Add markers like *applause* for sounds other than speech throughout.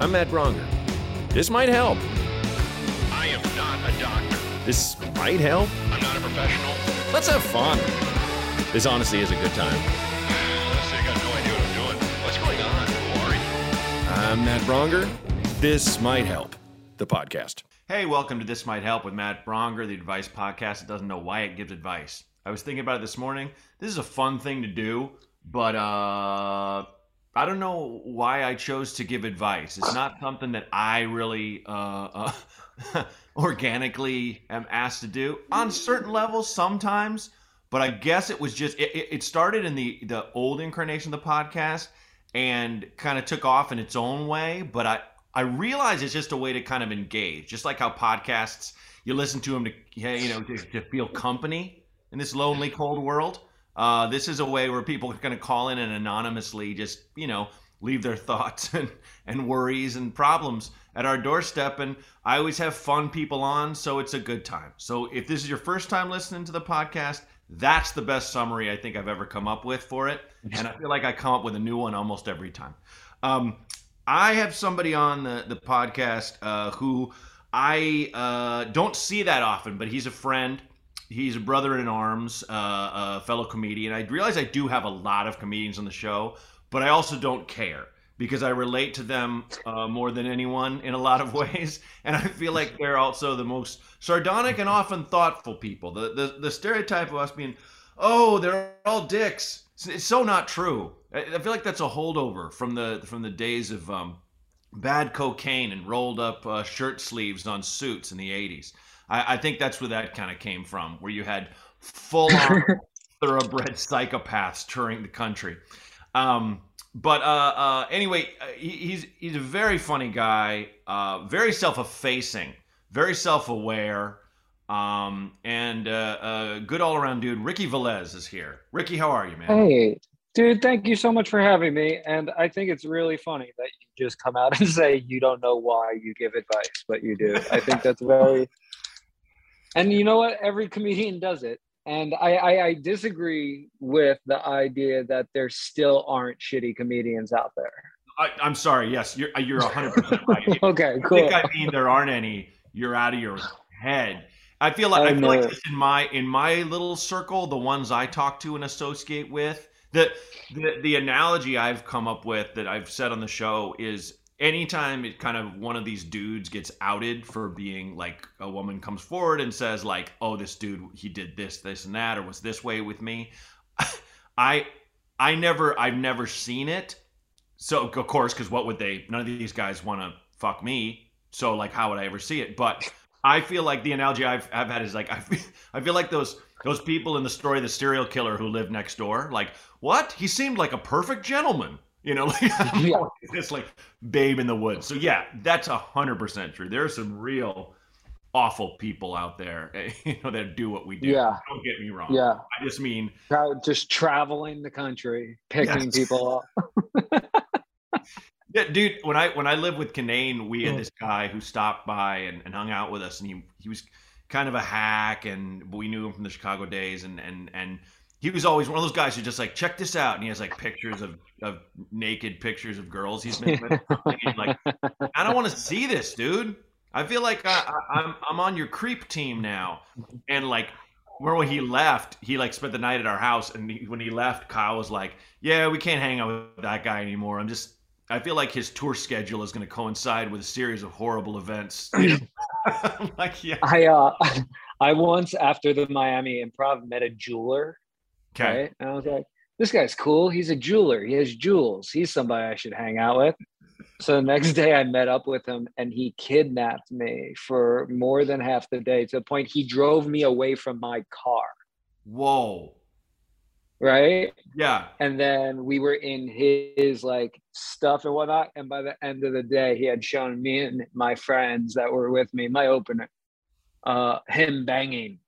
I'm Matt Braunger. This might help. I am not a doctor. This might help. I'm not a professional. Let's have fun. This honestly is a good time. Honestly, I got no idea what I'm doing. What's going on? Who are you? I'm Matt Braunger. This might help. The podcast. Hey, welcome to This Might Help with Matt Braunger, the advice podcast that doesn't know why it gives advice. I was thinking about it this morning. This is a fun thing to do, but uh, I don't know why I chose to give advice. It's not something that I really uh, uh, *laughs* organically am asked to do. On certain levels, sometimes, but I guess it was just it, it started in the the old incarnation of the podcast and kind of took off in its own way. But I I realize it's just a way to kind of engage, just like how podcasts you listen to them to you know to, to feel company in this lonely cold world. Uh, this is a way where people are going to call in and anonymously just, you know, leave their *laughs* thoughts and, and worries and problems at our doorstep. And I always have fun people on, so it's a good time. So if this is your first time listening to the podcast, that's the best summary I think I've ever come up with for it. And I feel like I come up with a new one almost every time. Um, I have somebody on the, the podcast uh, who I uh, don't see that often, but he's a friend he's a brother in arms, uh, a fellow comedian. I realize I do have a lot of comedians on the show, but I also don't care because I relate to them uh, more than anyone in a lot of *laughs* ways, and I feel like they're also the most sardonic and often thoughtful people. The the, the stereotype of us being, oh, they're all dicks. It's so not true. I feel like that's a holdover from the from the days of um, bad cocaine and rolled up uh, shirt sleeves on suits in the '80s. I, I think that's where that kind of came from, where you had full on *laughs* thoroughbred psychopaths touring the country. Um, but uh, uh, anyway, uh, he, he's he's a very funny guy, uh, very self-effacing, very self-aware, um, and uh, uh, good all-around dude. Ricky Velez is here. Ricky, how are you, man? Hey, dude, thank you so much for having me. And I think it's really funny that you just come out *laughs* and say you don't know why you give advice, but you do. I think that's very and you know what? Every comedian does it. And I, I, I, disagree with the idea that there still aren't shitty comedians out there. I, am sorry. Yes, you're uh, you're 100 percent right. *laughs* okay, cool. I think I mean there aren't any. You're out of your head. I feel like I, I feel like in my in my little circle, the ones I talk to and associate with, the, the the analogy I've come up with that I've said on the show is anytime it kind of one of these dudes gets outed for being like a woman comes forward and says like oh this dude he did this this and that or was this way with me *laughs* i i never i've never seen it. So of course because what would they none of these guys want to fuck me. So like how would i ever see it? But i feel like the analogy i've, I've had is like *laughs* I feel, I feel like those those people in the story of the serial killer who lived next door like what? He seemed like a perfect gentleman you know, *laughs* like yeah. *laughs* it's like babe in the woods. So yeah, that's a hundred percent true. There are some real awful people out there, *laughs* you know, that do what we do. Yeah. Don't get me wrong. Yeah. I just mean just traveling the country, picking yes. people up. yeah, dude. When I when I lived with Kinane, we had mm. this guy who stopped by and, and hung out with us, and he he was kind of a hack, and we knew him from the Chicago days, and and and he was always one of those guys who just like check this out and he has like pictures of, of naked pictures of girls he's been with. *laughs* Like i don't want to see this dude. I feel like I, I, I'm, I'm on your creep team now. And like when he left he like spent the night at our house and he, when he left kyle was like yeah we can't hang out with that guy anymore. I'm just i feel like his tour schedule is going to coincide with a series of horrible events. *clears throat* *laughs* Like yeah. I uh *laughs* i once after the miami improv met a jeweler Okay. Right? And I was like, this guy's cool. He's a jeweler. He has jewels. He's somebody I should hang out with. So the next *laughs* day I met up with him and he kidnapped me for more than half the day to the point he drove me away from my car. Whoa. Right? Yeah. And then we were in his like stuff and whatnot. And by the end of the day, he had shown me and my friends that were with me, my opener, uh, him banging,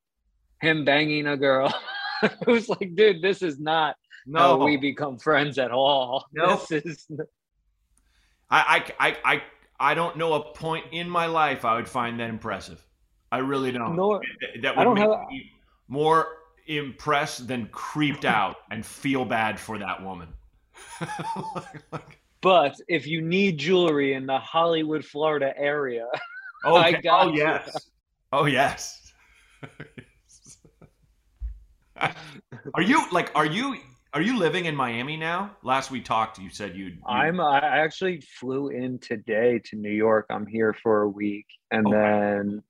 him banging a girl. *laughs* *laughs* it was like, dude, this is not no. how we become friends at all. *laughs* No, this is. I, I, I, I, I don't know a point in my life I would find that impressive. I really don't. Nor, that would I don't make have... me more impressed than creeped out *laughs* and feel bad for that woman. like, but if you need jewelry in the Hollywood, Florida area, okay. I got oh yes, you. oh yes. *laughs* are you like? Are you are you living in Miami now? Last we talked, you said you'd. you I'm. I actually flew in today to New York. I'm here for a week, and okay. then,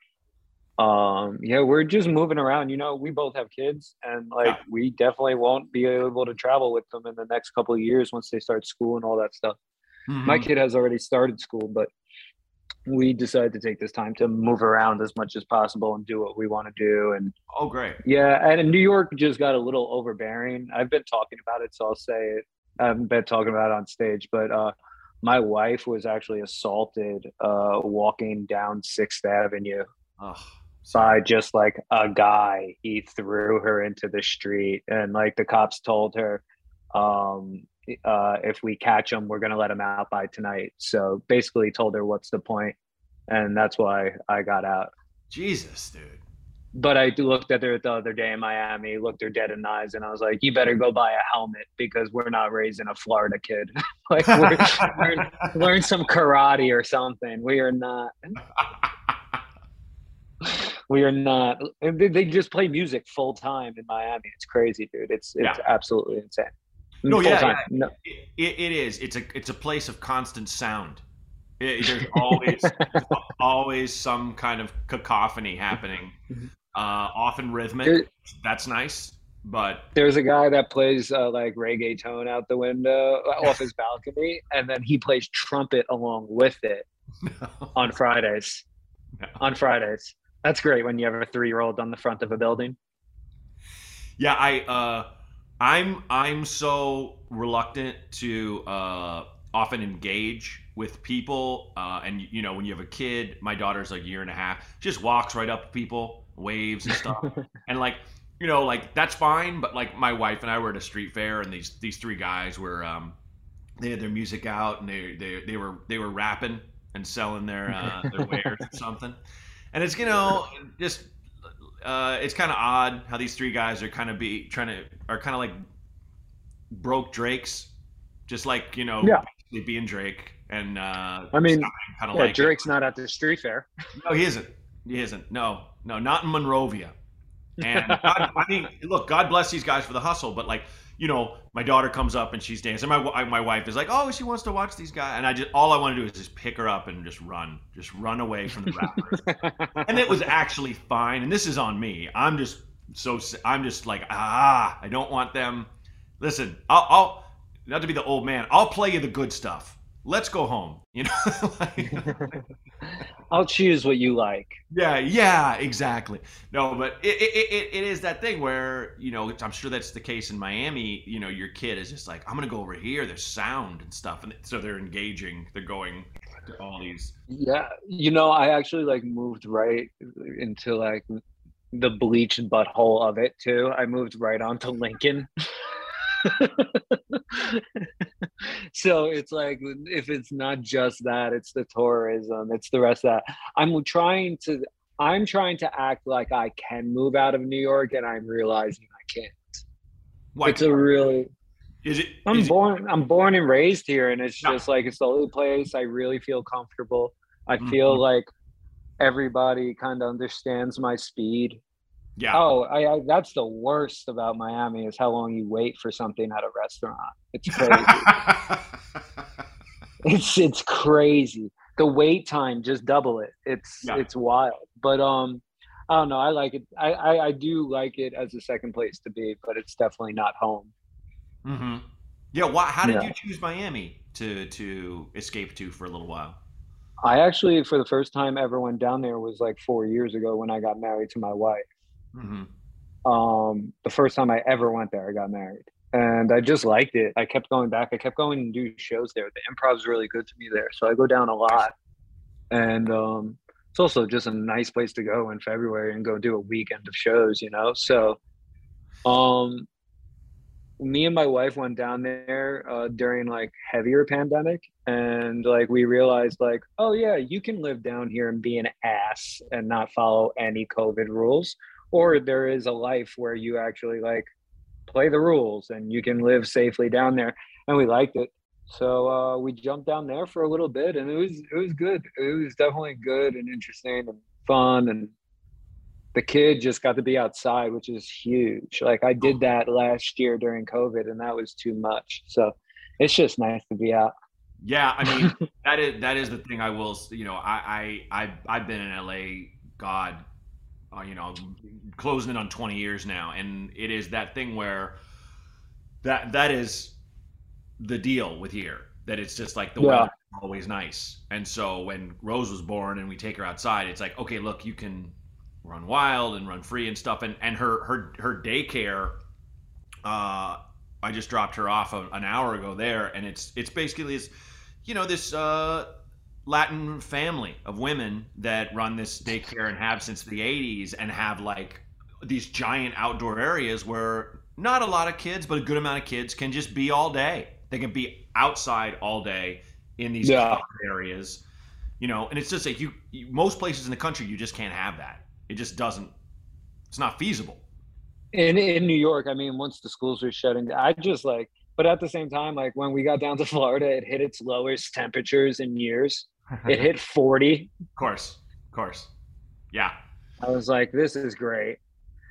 um, yeah, we're just moving around. You know, we both have kids, and like yeah. we definitely won't be able to travel with them in the next couple of years once they start school and all that stuff. Mm-hmm. My kid has already started school, but we decided to take this time to move around as much as possible and do what we want to do. And oh, great. Yeah. And in New York just got a little overbearing. I've been talking about it, so I'll say it. I haven't been talking about it on stage, but uh, my wife was actually assaulted uh, walking down Sixth Avenue oh, by just like a guy. He threw her into the street, and like the cops told her, um, uh, if we catch them, we're going to let them out by tonight. So basically told her, what's the point? And that's why I got out. Jesus, dude. But I looked at her the other day in Miami, looked her dead in the eyes, and I was like, you better go buy a helmet because we're not raising a Florida kid. *laughs* like, learn, *laughs* learn some karate or something. We are not. *laughs* we are not. They just play music full time in Miami. It's crazy, dude. It's it's yeah. absolutely insane. No, yeah, yeah. No. It, it is. It's a it's a place of constant sound. It, there's always always some kind of cacophony happening. *laughs* Uh, often rhythmic. There, That's nice. But there's a guy that plays uh, like reggaeton out the window uh, off his balcony, and then he plays trumpet along with it no. *laughs* on Fridays. No. On Fridays, that's great when you have a three year old on the front of a building. Yeah, I. uh I'm I'm so reluctant to uh, often engage with people, uh, and you know when you have a kid, my daughter's like a year and a half, just walks right up to people, waves and stuff, *laughs* and like you know like that's fine, but like my wife and I were at a street fair, and these these three guys were um, they had their music out, and they they they were they were rapping and selling their uh, their wares or *laughs* something, and it's you know just uh, it's kind of odd how these three guys are kind of be trying to are kind of like broke Drakes, just like you know, yeah. being Drake. And uh, I mean, kind of yeah, like Drake's it. not at the street fair. No, he isn't. He isn't. No, no, not in Monrovia. And God, I mean, look, God bless these guys for the hustle, but like you know, my daughter comes up and she's dancing. My my wife is like, "Oh, she wants to watch these guys," and I just all I want to do is just pick her up and just run, just run away from the rappers. *laughs* and it was actually fine. And this is on me. I'm just so I'm just like, ah, I don't want them. Listen, I'll, I'll not to be the old man. I'll play you the good stuff let's go home *laughs* you know? Like, i'll choose what you like. Yeah yeah exactly. No but it, it, it, it is that thing where you know i'm sure that's the case in miami you know your kid is just like i'm gonna go over here there's sound and stuff and so they're engaging they're going to all these yeah you know i actually like moved right into like the bleached butthole of it too. I moved right onto lincoln *laughs* *laughs* so it's like if it's not just that it's the tourism it's the rest of that. I'm trying to i'm trying to act like i can move out of new york and i'm realizing i can't. Why it's a really is it i'm is born it, i'm born and raised here and it's no. just like it's the only place i really feel comfortable. I feel mm-hmm. like everybody kind of understands my speed yeah. Oh, I, I, that's the worst about Miami is how long you wait for something at a restaurant. It's crazy. *laughs* it's it's crazy. The wait time just double it. It's yeah. it's wild. But um I don't know. I like it. I, I, I do like it as a second place to be, but it's definitely not home. Mm-hmm. Yeah. Why, how did yeah. you choose Miami to to escape to for a little while? I actually, for the first time ever, went down there was like four years ago when I got married to my wife. Mm-hmm. Um, the first time I ever went there, I got married, and I just liked it. I kept going back. I kept going and do shows there. The improv's really good to me there, so I go down a lot. And um, it's also just a nice place to go in February and go do a weekend of shows, you know. So, um, me and my wife went down there uh, during like heavier pandemic and like we realized like oh yeah you can live down here and be an ass and not follow any covid rules or there is a life where you actually like play the rules and you can live safely down there and we liked it So uh, we jumped down there for a little bit, and it was it was good. It was definitely good and interesting and fun, and the kid just got to be outside, which is huge. Like I did that last year during COVID, and that was too much. So it's just nice to be out. Yeah, I mean *laughs* that is that is the thing. I will, you know, I I I I've been in LA, God, uh, you know, closing in on twenty years now, and it is that thing where that that is the deal with here that it's just like the yeah. weather always nice. And so when Rose was born and we take her outside, it's like, okay, look, you can run wild and run free and stuff. And and her her her daycare, uh, I just dropped her off a, an hour ago there, and it's it's basically this, you know, this uh, Latin family of women that run this daycare and have since the '80s, and have like these giant outdoor areas where not a lot of kids, but a good amount of kids can just be all day. They can be outside all day in these yeah. areas, you know. And it's just like you, you, most places in the country, you just can't have that. It just doesn't. It's not feasible. In in New York, I mean, once the schools are shutting, I just like. But at the same time, like when we got down to *laughs* Florida, it hit its lowest temperatures in years. It hit forty. Of course, of course, yeah. I was like, this is great.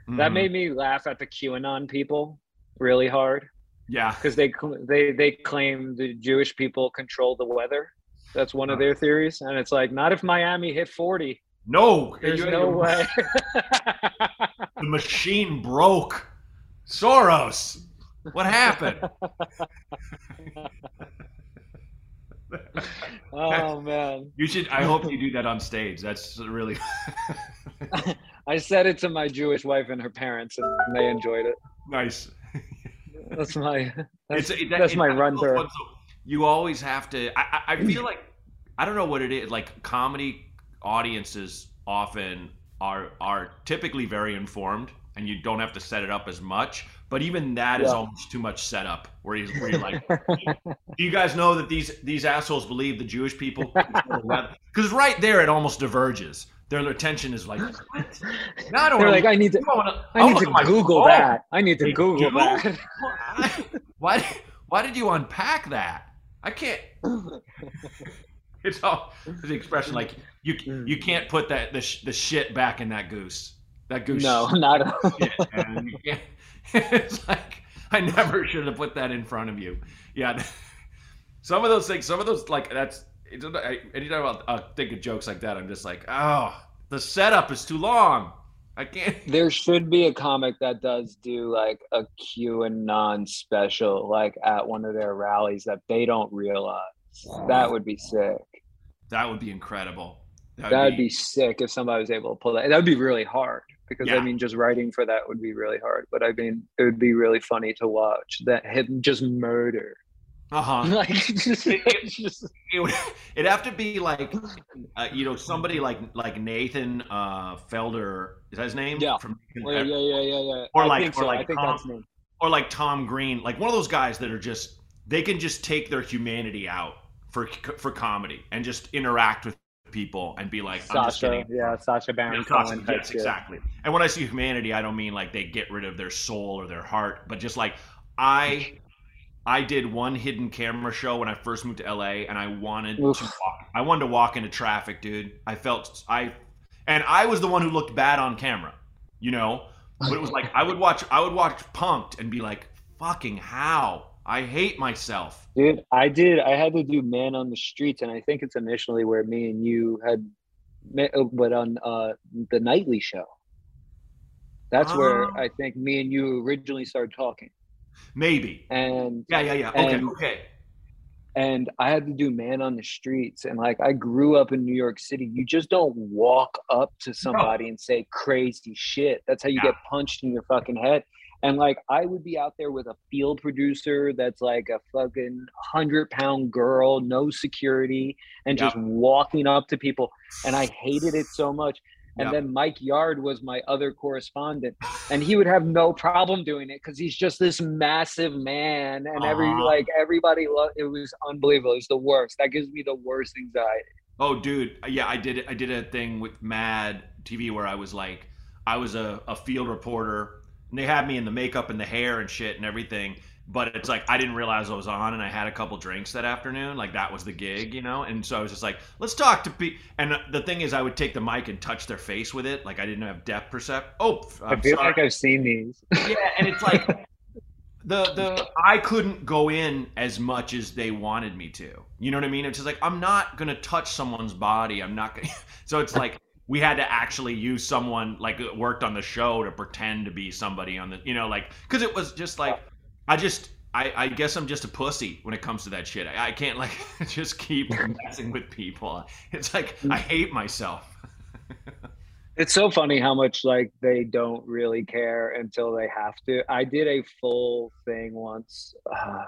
Mm-hmm. That made me laugh at the QAnon people really hard. Yeah, because they they they claim the Jewish people control the weather. That's one of their theories, and it's like not if Miami hit forty. No, there's no *laughs* way. the machine broke. Soros, what happened? *laughs* oh man! You should. I hope you do that on stage. That's really. *laughs* I said it to my Jewish wife and her parents, and they enjoyed it. Nice that's my *laughs* that's, it's, that's my run through. You always have to. I, I feel like I don't know what it is. Like comedy audiences often are are typically very informed, and you don't have to set it up as much. But even that yeah. is almost too much setup. Where, he's, where you're like, *laughs* do you guys know that these these assholes believe the Jewish people? *laughs* Because right there, it almost diverges their attention is like, what? No, I don't They're like, I need to, wanna, I need to Google that. I need to Google that. why, why did you unpack that? I can't. *laughs* it's all the expression like you you mm. can't put that the, the shit back in that goose. That goose. No, not. Shit, *laughs* it's like I never *laughs* should have put that in front of you. Yeah, *laughs* some of those things, some of those like that's anytime I uh, think of jokes like that, I'm just like, oh, the setup is too long. I can't. There should be a comic that does do like a QAnon special, like at one of their rallies that they don't realize. That would be sick. That would be incredible. That would be... be... sick if somebody was able to pull that. That would be really hard because yeah. I mean, just writing for that would be really hard. But I mean, it would be really funny to watch that him just murder uh-huh. *laughs* Like just, it, just... it would it'd have to be like uh, you know somebody like like Nathan uh, Fielder is that his name? Yeah. From oh, yeah, yeah, yeah, yeah. Or I like or so. like Tom, or like Tom Green, like one of those guys that are just they can just take their humanity out for for comedy and just interact with people and be like, Sacha, yeah, Sacha Baron Cohen. Yes, exactly. And when I see humanity, I don't mean like they get rid of their soul or their heart, but just like I I did one hidden camera show when I first moved to LA, and I wanted Oof. to walk. I wanted to walk into traffic, dude. I felt I, and I was the one who looked bad on camera, you know. But it was like I would watch, I would watch Punk'd and be like, "Fucking how? I hate myself." Dude, I did. I had to do Man on the Streets, and I think it's initially where me and you had met, uh, but on uh, the nightly show. That's where ah. I think me and you originally started talking. Maybe. And yeah, yeah, yeah. Okay, and, okay. And I had to do man on the streets. And like I grew up in New York City. You just don't walk up to somebody no. and say crazy shit. That's how you yeah. get punched in your fucking head. And like I would be out there with a field producer that's like a fucking hundred pound girl, no security, and yep. just walking up to people. And I hated it so much. And yep. then Mike Yard was my other correspondent, and he would have no problem doing it because he's just this massive man, and every uh-huh. like everybody loved. It was unbelievable. It's the worst. That gives me the worst anxiety. Oh, dude, yeah, I did it. I did a thing with Mad TV where I was like, I was a, a field reporter, and they had me in the makeup and the hair and shit and everything. but it's like I didn't realize I was on, and I had a couple drinks that afternoon. Like that was the gig, you know. And so I was just like, let's talk to people. And the thing is, I would take the mic and touch their face with it, like I didn't have depth percept. Oh, I'm i feel sorry. like I've seen these. *laughs* Yeah, and it's like the the I couldn't go in as much as they wanted me to. You know what I mean? It's just like I'm not gonna touch someone's body. I'm not gonna. *laughs* so it's like we had to actually use someone like worked on the show to pretend to be somebody on the you know like because it was just like I just I, I guess I'm just a pussy when it comes to that shit. I, I can't like *laughs* just keep *laughs* messing with people. It's like I hate myself. *laughs* it's so funny how much like they don't really care until they have to. I did a full thing once. Uh,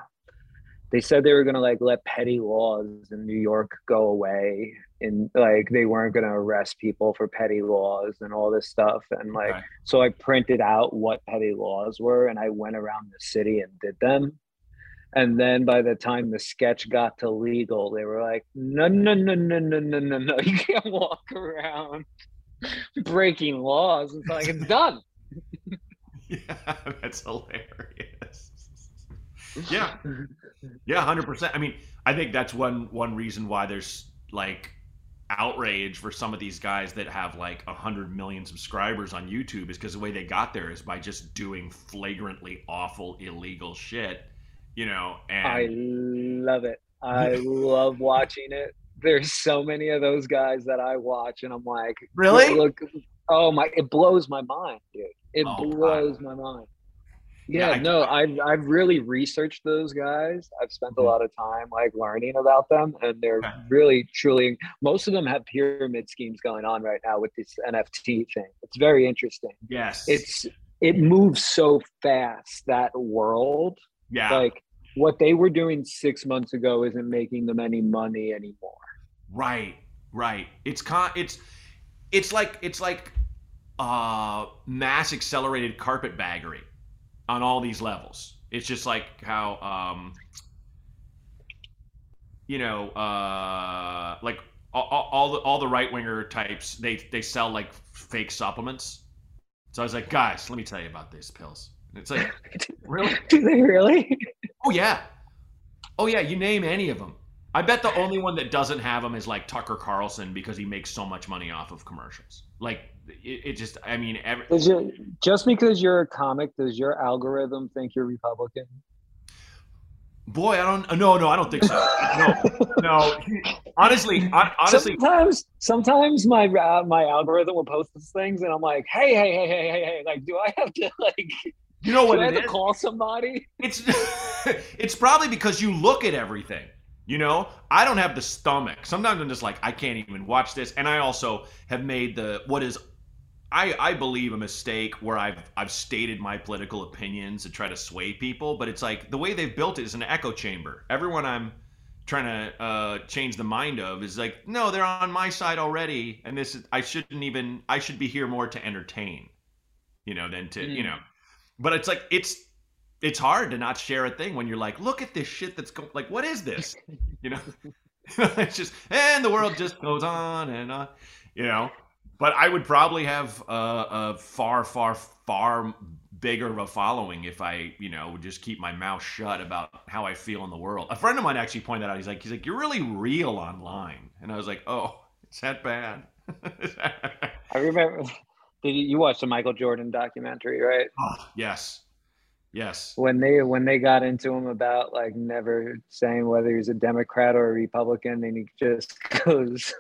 they said they were gonna like let petty laws in New York go away, and like they weren't gonna arrest people for petty laws and all this stuff. And like, okay. so I printed out what petty laws were, and I went around the city and did them. And then by the time the sketch got to legal, they were like, no, no, no, no, no, no, no, no, *laughs* you can't walk around *laughs* breaking laws. It's like it's done. *laughs* yeah, that's hilarious. Yeah, yeah, hundred percent. I mean, I think that's one one reason why there's like outrage for some of these guys that have like a hundred million subscribers on YouTube is because the way they got there is by just doing flagrantly awful illegal shit, you know. And I love it. I *laughs* love watching it. There's so many of those guys that I watch, and I'm like, really? Look, oh my! It blows my mind, dude. It oh, blows God. my mind. Yeah, yeah no, I've I've really researched those guys. I've spent a mm-hmm. lot of time like learning about them, and they're okay. really truly. Most of them have pyramid schemes going on right now with this NFT thing. It's very interesting. Yes, it's it moves so fast that world. Yeah, like what they were doing six months ago isn't making them any money anymore. Right, right. It's con. It's it's like it's like uh mass accelerated carpetbaggery on all these levels. It's just like how um, you know, uh, like all, all the all the right winger types they they sell like fake supplements. So I was like, guys, let me tell you about these pills. And it's like, *laughs* really? Do they really? Oh yeah, oh yeah. You name any of them. I bet the only one that doesn't have them is like Tucker Carlson because he makes so much money off of commercials. Like it, it just, I mean, every, it, just because you're a comic, does your algorithm think you're Republican? Boy, I don't. No, no, I don't think so. No, no. Honestly, honestly, sometimes, sometimes my uh, my algorithm will post these things, and I'm like, hey, hey, hey, hey, hey, hey, like, do I have to like? You know what? Do I have to call somebody? It's *laughs* it's probably because you look at everything. You know, I don't have the stomach. Sometimes I'm just like, I can't even watch this. And I also have made the what is I, I believe a mistake where I've I've stated my political opinions to try to sway people, but it's like the way they've built it is an echo chamber. Everyone I'm trying to uh, change the mind of is like, no, they're on my side already, and this is, I shouldn't even I should be here more to entertain, you know, than to mm. you know. But it's like it's it's hard to not share a thing when you're like, look at this shit that's going. Like, what is this? *laughs* You know, *laughs* it's just and the world just goes on and on. You know, but I would probably have a, a far, far, far bigger of a following if I, you know, would just keep my mouth shut about how I feel in the world. A friend of mine actually pointed out, he's like, he's like, you're really real online, and I was like, oh, is that bad? *laughs* I remember. *laughs* Did you, you watch the Michael Jordan documentary, right? Oh, yes. Yes. When they when they got into him about like never saying whether he's a Democrat or a Republican, and he just *laughs* goes,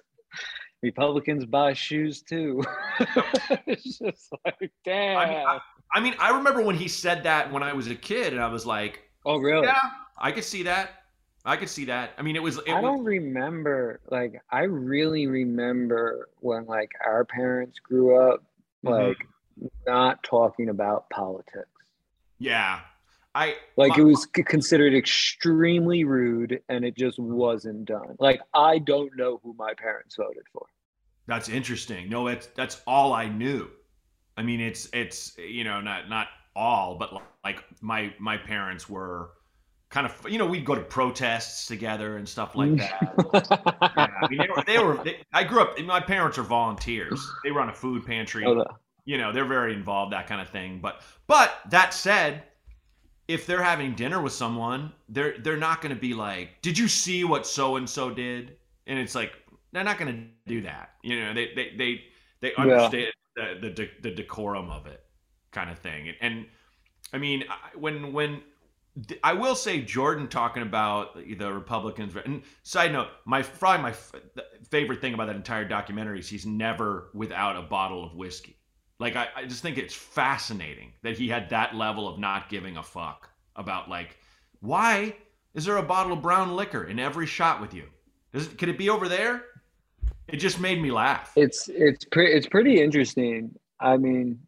Republicans buy shoes too. *laughs* it's just like, damn. I mean I, I mean, I remember when he said that when I was a kid, and I was like, "Oh, really? Yeah, I could see that. I could see that. I mean, it was. It I was, don't remember. Like, I really remember when like our parents grew up, mm-hmm. like mm-hmm. not talking about politics. Yeah. I like my, it was considered extremely rude and it just wasn't done. Like I don't know who my parents voted for. That's interesting. No, that's that's all I knew. I mean, it's it's you know not not all, but like my my parents were kind of you know we'd go to protests together and stuff like that. *laughs* yeah, I mean, they were, they were they, I grew up. My parents are volunteers. They run a food pantry. Oh, you know they're very involved that kind of thing but but that said if they're having dinner with someone, they're they're not going to be like, "Did you see what so and so did?" And it's like they're not going to do that. You know, they they they they understand yeah. the, the the decorum of it, kind of thing. And, and I mean, when when I will say Jordan talking about the Republicans. And side note, my probably my favorite thing about that entire documentary is he's never without a bottle of whiskey. Like I, I just think it's fascinating that he had that level of not giving a fuck about like why is there a bottle of brown liquor in every shot with you? Is it, could it be over there? It just made me laugh. It's it's pretty it's pretty interesting. I mean,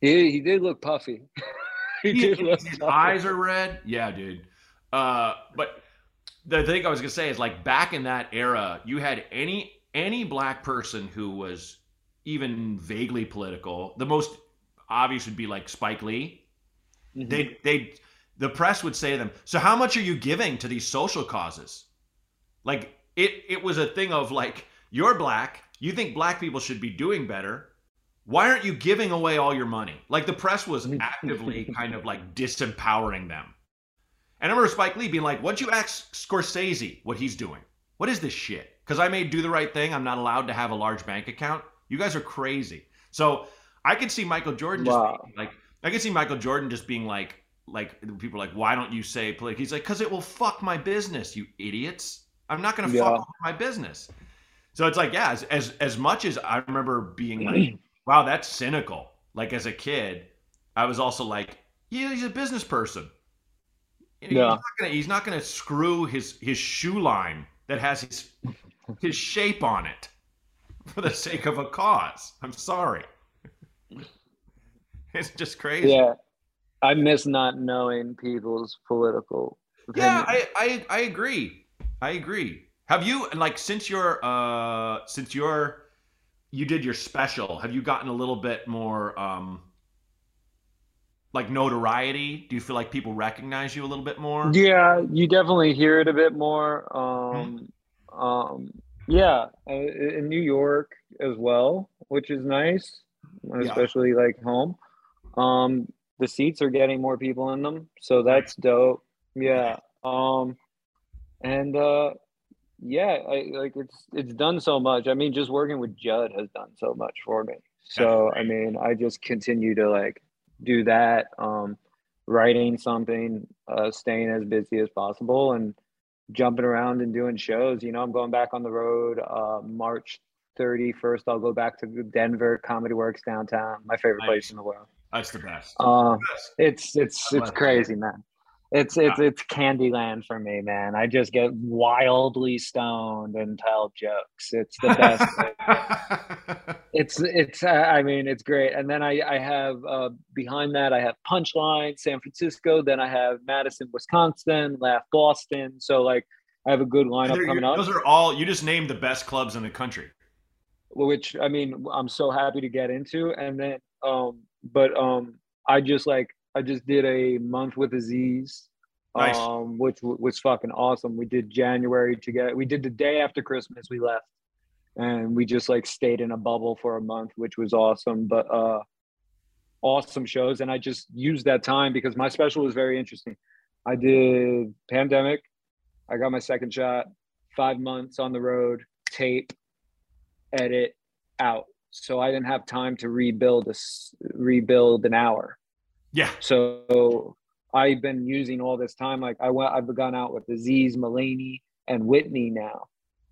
he he did look puffy. *laughs* he, he, did look his eyes are red. Yeah, dude. Uh, but the thing I was gonna say is like back in that era, you had any any black person who was even vaguely political. The most obvious would be like Spike Lee. Mm-hmm. They they the press would say to them, "So how much are you giving to these social causes?" Like it it was a thing of like you're black, you think black people should be doing better, why aren't you giving away all your money? Like the press was *laughs* actively kind of like disempowering them. And I remember Spike Lee being like, "What'd you ask Scorsese what he's doing? What is this shit? Because I made do the right thing. I'm not allowed to have a large bank account. You guys are crazy." So I could see Michael Jordan just wow. like I could see Michael Jordan just being like like people are like, "Why don't you say political?" He's like, "Cause it will fuck my business, you idiots. I'm not gonna yeah. fuck my business." So it's like, yeah, as, as as much as I remember being like *clears throat* wow, that's cynical. Like as a kid, I was also like, yeah, he's a business person. Yeah. He's not, gonna, he's not gonna screw his his shoe line that has his his shape on it *laughs* for the sake of a cause. I'm sorry. *laughs* It's just crazy. Yeah. I miss not knowing people's political. Yeah, I, I I agree. I agree. Have you like since you're uh since you're you did your special, have you gotten a little bit more um like notoriety? Do you feel like people recognize you a little bit more? Yeah, you definitely hear it a bit more. Um, mm-hmm. um, yeah, uh, in New York as well, which is nice, especially yeah. like home. Um, the seats are getting more people in them, so that's dope. Yeah. Um, and uh, yeah, I, like it's it's done so much. I mean, just working with Judd has done so much for me. So I mean, I just continue to like do that, um, writing something, uh, staying as busy as possible, and jumping around and doing shows. You know, I'm going back on the road uh, March 31st. I'll go back to Denver Comedy Works downtown, my favorite nice. place in the world. That's the best. Uh, the best. It's it's it's crazy, man. It's it's it's Candyland for me, man. I just get wildly stoned and tell jokes. It's the best. *laughs* it's it's uh, I mean it's great. And then I I have uh, behind that I have Punchline, San Francisco. Then I have Madison, Wisconsin, Laugh Boston. So like I have a good lineup coming up. Those are all you just named the best clubs in the country. Which I mean I'm so happy to get into. And then um but um I just like I just did a month with Aziz, nice. um, which was fucking awesome. We did January together. We did the day after Christmas. We left, and we just like stayed in a bubble for a month, which was awesome. But uh, awesome shows, and I just used that time because my special was very interesting. I did pandemic. I got my second shot. Five months on the road, tape, edit, out. So I didn't have time to rebuild a rebuild an hour. Yeah. So I've been using all this time. Like I went, I've gone out with Aziz, Mulaney, and Whitney now,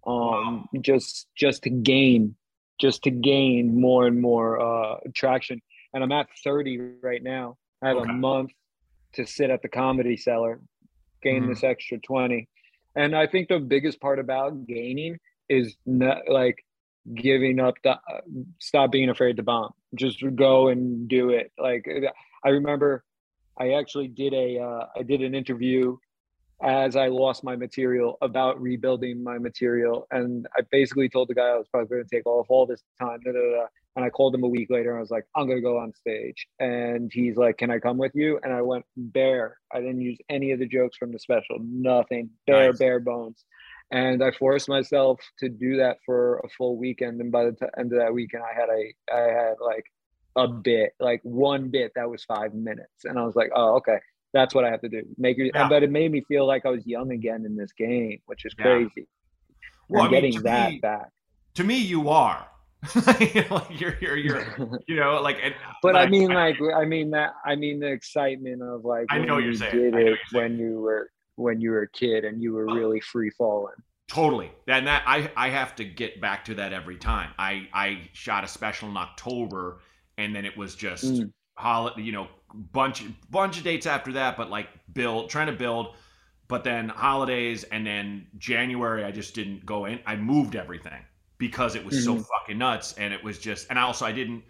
um, wow. just just to gain, just to gain more and more uh, traction. And I'm at 30 right now. I have okay. a month to sit at the comedy cellar, gain mm-hmm. this extra 20. And I think the biggest part about gaining is not like giving up the uh, stop being afraid to bomb just go and do it like I remember I actually did a uh, I did an interview as I lost my material about rebuilding my material, and I basically told the guy I was probably going to take off all this time. Da, da, da. And I called him a week later, and I was like, "I'm going to go on stage," and he's like, "Can I come with you?" And I went bare. I didn't use any of the jokes from the special, nothing, bare, nice. bare bones. And I forced myself to do that for a full weekend. And by the t- end of that weekend, I had a I had like a bit, like one bit that was five minutes. And I was like, oh, okay, That's what I have to do. Make your, yeah. but it made me feel like I was young again in this game, which is crazy. Yeah. Well, I'm I mean, getting that me, back. To me, you are. *laughs* you're, you're, you're, *laughs* you know, like. but like, I mean, like, I mean that, I mean the excitement of like. I know you saying. Did it when you were when you were a kid and you were oh. really free falling. Totally. And that I I have to get back to that every time. I I shot a special in October and then it was just mm. holiday, you know, bunch bunch of dates after that, but like build trying to build but then holidays and then January I just didn't go in. I moved everything because it was mm-hmm. so fucking nuts and it was just and also I didn't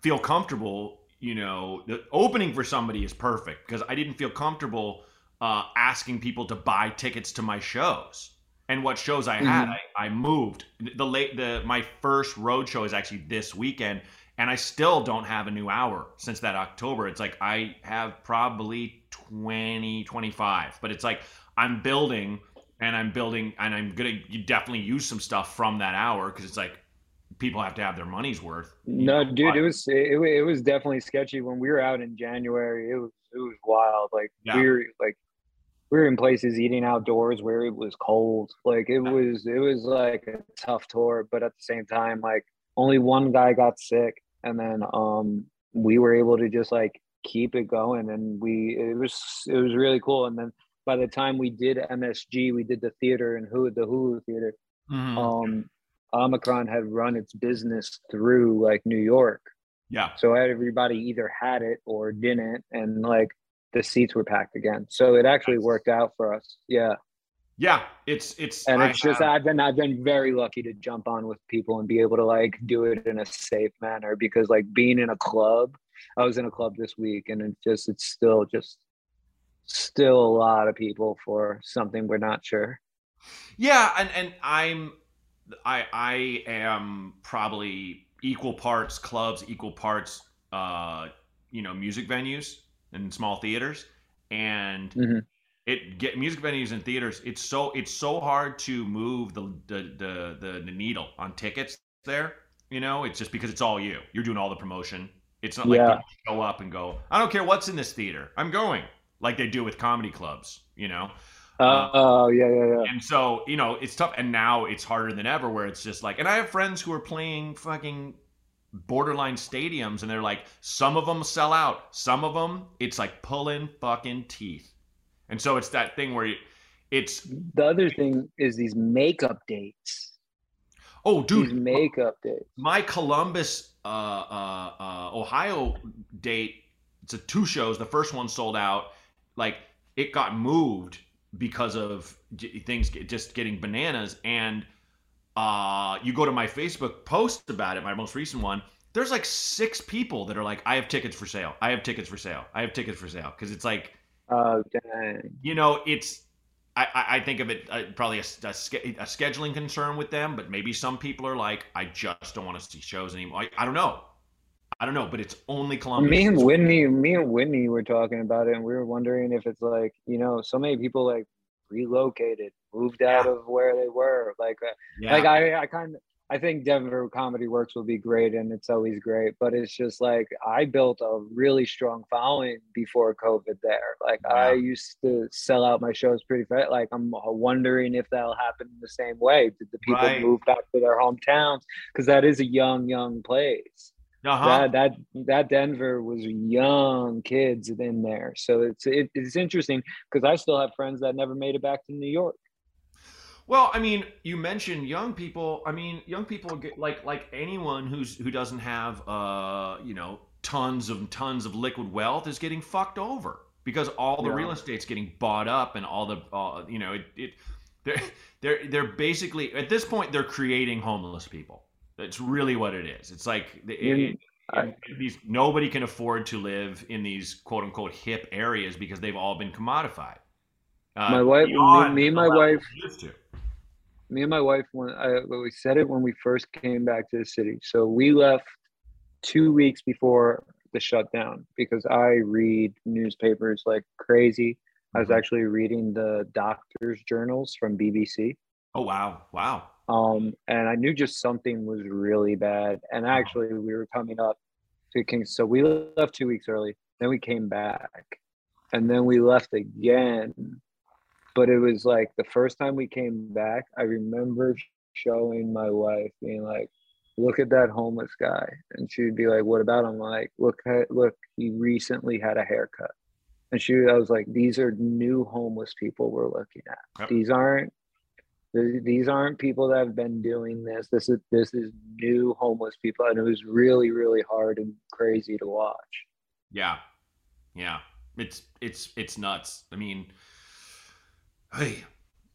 feel comfortable, you know, the opening for somebody is perfect because I didn't feel comfortable uh, asking people to buy tickets to my shows and what shows I had. Mm-hmm. I, I moved the late the my first road show is actually this weekend, and I still don't have a new hour since that October. It's like I have probably 20, 25, but it's like I'm building and I'm building and I'm gonna definitely use some stuff from that hour because it's like people have to have their money's worth. No, know, dude, but, it was it, it was definitely sketchy when we were out in January. It was it was wild. Like yeah. we were like we were in places eating outdoors where it was cold. Like it was it was like a tough tour, but at the same time, like only one guy got sick, and then um we were able to just like keep it going, and we it was it was really cool. And then by the time we did MSG, we did the theater and who the Hulu theater. Mm-hmm. Um, Omicron had run its business through like New York. Yeah. So everybody either had it or didn't, and like the seats were packed again. So it actually worked out for us. Yeah. Yeah, it's it's and it's I just have, I've been I've been very lucky to jump on with people and be able to like do it in a safe manner because like being in a club, I was in a club this week and it just it's still just still a lot of people for something we're not sure. Yeah, and and I'm I I am probably equal parts clubs, equal parts uh you know music venues and small theaters, and mm-hmm. It get music venues and theaters. It's so it's so hard to move the the the the, needle on tickets there. You know, it's just because it's all you. You're doing all the promotion. It's not like yeah. you show up and go, I don't care what's in this theater. I'm going like they do with comedy clubs, you know? Uh, oh, uh, yeah, yeah, yeah. And so, you know, it's tough. And now it's harder than ever where it's just like, and I have friends who are playing fucking borderline stadiums and they're like some of them sell out some of them it's like pulling fucking teeth and so it's that thing where it's the other thing is these makeup dates oh dude these makeup dates my columbus uh, uh, uh, ohio date it's a two shows the first one sold out like it got moved because of things just getting bananas and uh, you go to my Facebook post about it, my most recent one. There's like six people that are like, I have tickets for sale. I have tickets for sale. I have tickets for sale. Because it's like, oh, dang. You know, it's, I, I think of it uh, probably a, a, a, scheduling concern with them, but maybe some people are like, I just don't want to see shows anymore. I, I don't know. I don't know, but it's only Columbus. Me and Whitney, me and Whitney were talking about it, and we were wondering if it's like, you know, so many people like relocated, moved out yeah. of where they were. Like, uh, yeah. like I, I kind of, I think Denver Comedy Works will be great, and it's always great. But it's just like I built a really strong following before COVID. There, like. I used to sell out my shows pretty fast. Like I'm wondering if that'll happen in the same way. Did the people right. move back to their hometowns? Because that is a young, young place. Uh-huh. That that that Denver was young kids in there, so it's it, it's interesting because I still have friends that never made it back to New York. Well, I mean, you mentioned young people. I mean, young people get like like anyone who's who doesn't have uh you know tons of tons of liquid wealth is getting fucked over because all the yeah. real estate's getting bought up and all the uh, you know it, it they're they're they're basically at this point they're creating homeless people that's really what it is. It's like it, it, it, these nobody can afford to live in these quote unquote hip areas because they've all been commodified. Uh, my wife, me, me, and my wife, me and my wife, when I, we said it when we first came back to the city. So we left two weeks before the shutdown because I read newspapers like crazy. I was mm-hmm. actually reading the doctors' journals from BBC. Oh wow, wow! Um, and I knew just something was really bad. And actually, we were coming up to Kings, so we left two weeks early. Then we came back, and then we left again. But it was like the first time we came back, I remember showing my wife being like, look at that homeless guy. And she'd be like, what about him? I'm like, look, look, he recently had a haircut. And she, I was like, these are new homeless people we're looking at. Yep. These aren't, these aren't people that have been doing this. This is, this is new homeless people. And it was really, really hard and crazy to watch. Yeah. Yeah. It's, it's, it's nuts. I mean, hey,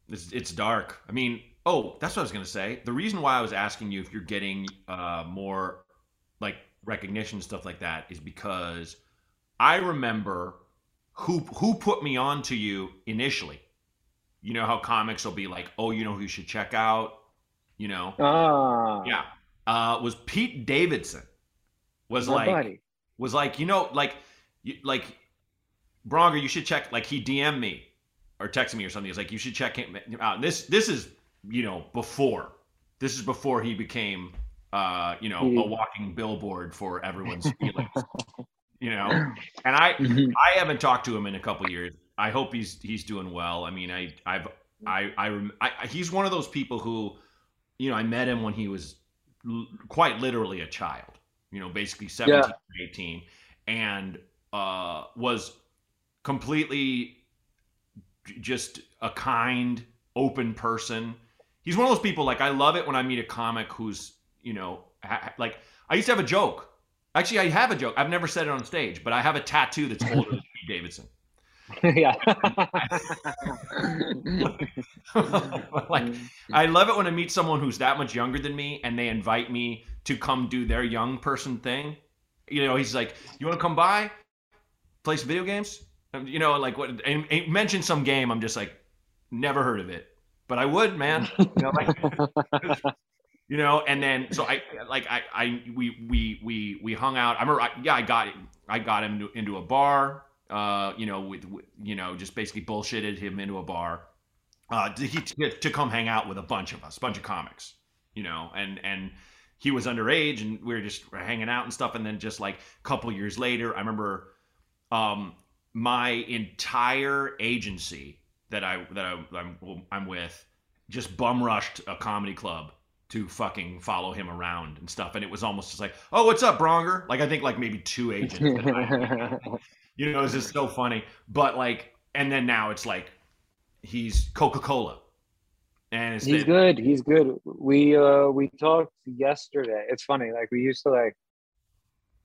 it's, it's dark. I mean, Oh, that's what I was going to say. The reason why I was asking you if you're getting uh, more like recognition stuff like that is because I remember who who put me on to you initially. You know how comics will be like, "Oh, you know who you should check out," you know? Ah. Yeah. Uh, was Pete Davidson was My like buddy. was like, you know, like like Braunger, you should check like he DM'd me or texted me or something. He's like, you should check him out. And this this is you know, before. This is before he became, uh, you know, a walking billboard for everyone's *laughs* feelings. you know, *laughs* and I, mm-hmm. I haven't talked to him in a couple years. I hope he's he's doing well. I mean, I, I've, I, I, I, he's one of those people who, you know, I met him when he was l- quite literally a child. You know, basically 17, yeah. 18, and uh, was completely just a kind, open person he's one of those people like I love it when I meet a comic who's you know ha- like I used to have a joke. Actually, I have a joke. I've never said it on stage, but I have a tattoo that's older than Pete Davidson. *laughs* yeah. *laughs* like I love it when I meet someone who's that much younger than me and they invite me to come do their young person thing. You know, he's like, "You want to come by, play some video games?" You know, like what? And, and mention some game. I'm just like, never heard of it but I would, man. *laughs* You know, like, *laughs* you know, and then so I like I I we we we we hung out. I remember, I, yeah, I got I got him into, a bar. Uh, you know, with, with, you know, just basically bullshitted him into a bar. Uh, to, he, to come hang out with a bunch of us, a bunch of comics, you know, and and he was underage and we were just hanging out and stuff. And then just like a couple years later, I remember um, my entire agency that I that I, I'm I'm with just bum rushed a comedy club to fucking follow him around and stuff, and it was almost just like, oh, what's up, Braunger? Like I think like maybe two *laughs* agents. you know, it's just so funny. But like, and then now it's like he's Coca Cola. And he's been, good. He's good. We uh we talked yesterday. It's funny. Like we used to like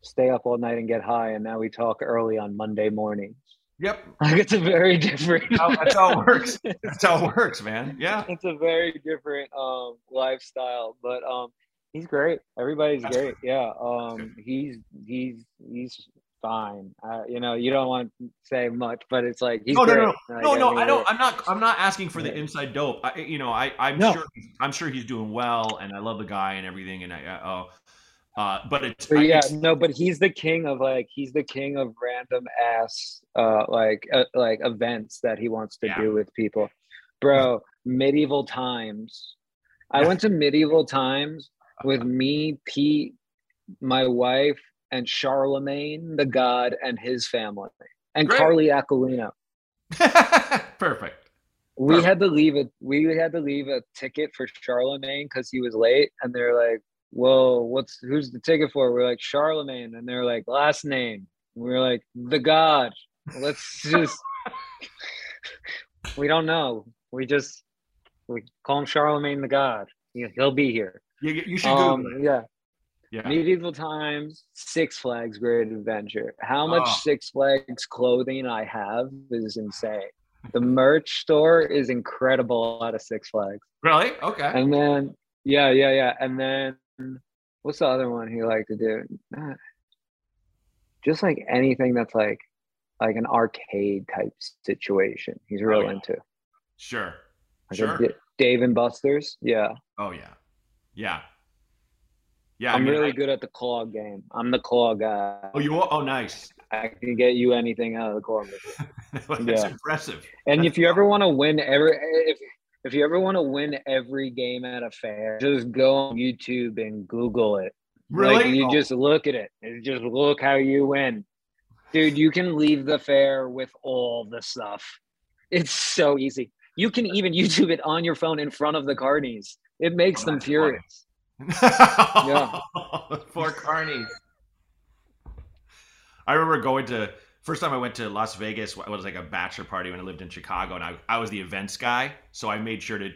stay up all night and get high, and now we talk early on Monday mornings. Yep. *laughs* Like it's a very different. that's how it *laughs* works. That's how it works, man. Yeah. It's a very different um, lifestyle, but um, he's great. Everybody's that's great. Good. Yeah. Um, he's he's he's fine. Uh, you know, you don't want to say much, but it's like he's no, no, no, no, like, no, no. I, don't. I'm not. I'm not asking for the inside dope. I, you know, I I'm no. sure. I'm sure he's doing well, and I love the guy and everything. And I, uh, uh, but it's but yeah, no, but he's the king of like he's the king of random ass uh like uh, like events that he wants to yeah. do with people. Bro, medieval times. I went to *laughs* medieval times with me, Pete, my wife, and Charlemagne the God and his family, and Great. Carly Aquilino. *laughs* Perfect. We Perfect. had to leave it. We had to leave a ticket for Charlemagne because he was late, and they're like, well, what's who's the ticket for? We're like Charlemagne, and they're like last name. We are like the God. Let's just. *laughs* we don't know. We just we call him Charlemagne the God. He'll be here. You, you should um, Yeah. Yeah. Medieval times, Six Flags Great Adventure. How much oh. Six Flags clothing I have is insane. The merch store is incredible out of Six Flags. Really? Okay. And then yeah, yeah, yeah. And then what's the other one he liked to do? Just like anything that's like like an arcade type situation. He's real oh, yeah. into. Sure. Like sure. Dave and Buster's. Yeah. Oh yeah. Yeah. Yeah. I'm I mean, really I... good at the claw game. I'm the claw guy. Oh, you are? Oh, nice. I can get you anything out of the claw. *laughs* That's yeah. impressive. And That's if you ever want to win, ever if if you ever want to win every game at a fair, just go on YouTube and Google it. Really? Like, you oh. just look at it. And just look how you win. Dude, you can leave the fair with all the stuff. It's so easy. You can even YouTube it on your phone in front of the carnies. It makes oh, them furious. *laughs* yeah. Poor carnies. I remember going to first time I went to Las Vegas. It was like a bachelor party when I lived in Chicago, and I, I was the events guy, so I made sure to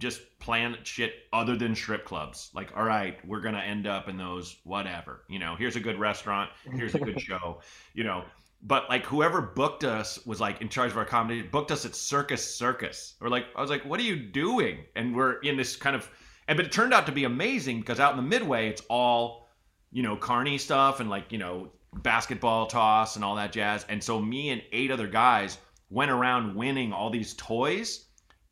just plan shit other than strip clubs. Like, all right, we're gonna end up in those whatever. You know, here's a good restaurant, here's a good *laughs* show. You know, but like whoever booked us was like in charge of our comedy, booked us at Circus Circus. Or like, I was like, what are you doing? And we're in this kind of, and but it turned out to be amazing because out in the midway, it's all, you know, carny stuff and like you know basketball toss and all that jazz. And so me and eight other guys went around winning all these toys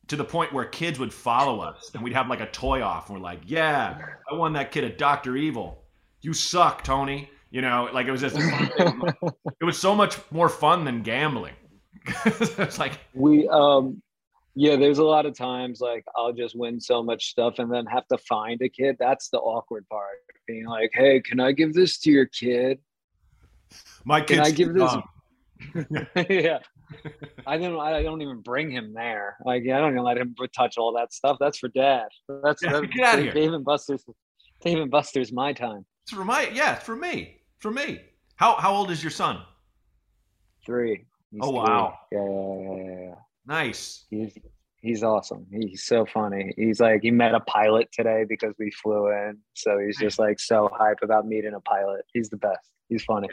to the point where kids would follow us and we'd have like a toy off and we're like, yeah, I won that kid a Dr. Evil. You suck, Tony. You know, like it was just, *laughs* it was so much more fun than gambling. *laughs* it's like, we, um, yeah, there's a lot of times like I'll just win so much stuff and then have to find a kid. That's the awkward part. Being like, hey, can I give this to your kid? My kid. Can I give this? *laughs* yeah. I don't. I don't even bring him there. Like I don't even let him touch all that stuff. That's for dad. That's, yeah, that's get out of here. Dave and Buster's. Dave and Buster's my time. It's for my yeah. It's for me. For me. How how old is your son? Three. He's oh wow. Yeah, yeah, yeah, yeah. Nice. He's he's awesome. He's so funny. He's like he met a pilot today because we flew in. So he's just like so hype about meeting a pilot. He's the best. He's funny.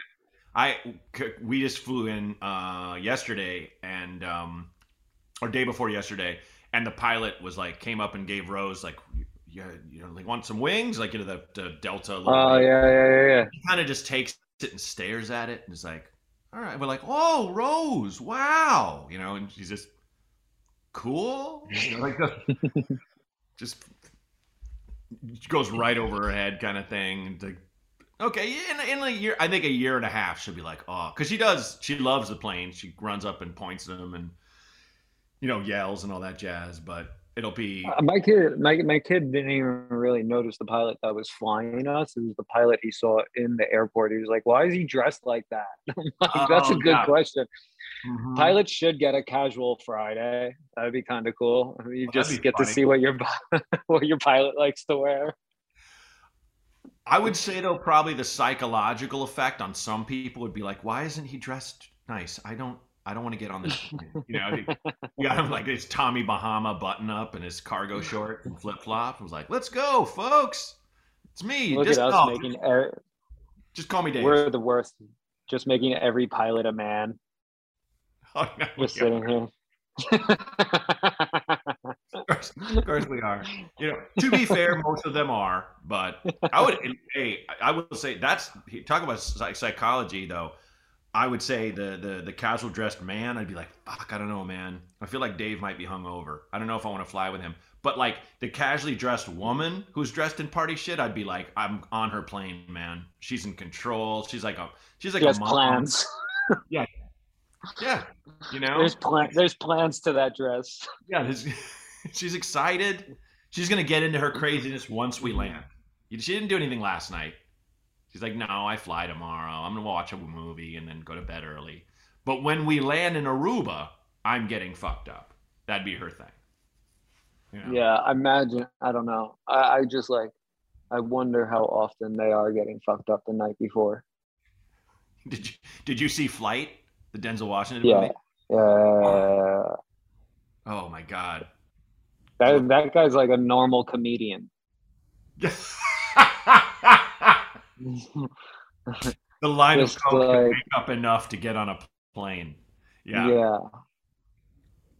I we just flew in uh, yesterday and um, or day before yesterday, and the pilot was like came up and gave Rose like yeah you know like want some wings like you know the, the Delta. Oh yeah yeah yeah yeah. He kind of just takes it and stares at it and is like, all right, we're like, oh Rose, wow, you know, and she's just cool, you know, like *laughs* just goes right over her head kind of thing. Like, Okay, in, in a year, I think a year and a half, she'll be like, oh, because she does, she loves the plane. She runs up and points at them and, you know, yells and all that jazz. But it'll be uh, my kid. My my kid didn't even really notice the pilot that was flying us. It was the pilot he saw in the airport. He was like, "Why is he dressed like that?" *laughs* like, That's a oh, good yeah. question. Mm-hmm. Pilots should get a casual Friday. That'd be kind of cool. You well, just get funny. to see what your *laughs* what your pilot likes to wear. I would say though, probably the psychological effect on some people would be like, why isn't he dressed nice? I don't. I don't want to get on this. You know, you got him like his Tommy Bahama button up and his cargo *laughs* short and flip flop. I was like, let's go, folks. It's me. Look at us making. Er- Just call me Dave. We're the worst. Just making every pilot a man. *laughs* Oh, no, Just sitting here *laughs* course, of course we are. You know, to be fair, most of them are, but I would, hey, I would say that's talk about psychology though. I would say the the the casual dressed man, I'd be like, fuck, I don't know, man. I feel like Dave might be hungover. I don't know if I want to fly with him. But like the casually dressed woman who's dressed in party shit, I'd be like, I'm on her plane, man. She's in control. She's like a she's like a mom. plans. yeah, yeah, you know, there's plan there's plans to that dress. Yeah, *laughs* she's excited. She's gonna get into her craziness once we land. She didn't do anything last night. She's like, no, I fly tomorrow. I'm gonna watch a movie and then go to bed early. But when we land in Aruba, I'm getting fucked up. That'd be her thing. You know? Yeah, I imagine. I don't know. I, I just like. I wonder how often they are getting fucked up the night before. Did you Did you see Flight? The Denzel Washington yeah. movie? Uh, oh my god. That that guy's like a normal comedian. *laughs* the line Just of coke like, make up enough to get on a plane. Yeah. Yeah.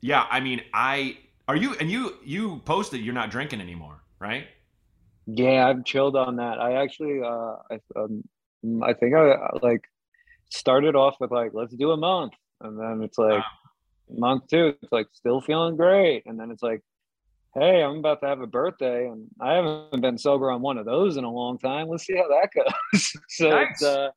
Yeah, I mean, I are you and you you posted you're not drinking anymore, right? Yeah, I've chilled on that. I actually uh I um, I think I like started off with like, let's do a month. And then it's like, wow. month two, it's like, still feeling great. And then it's like, hey, I'm about to have a birthday and I haven't been sober on one of those in a long time. Let's see how that goes. *laughs* so nice. it's, uh,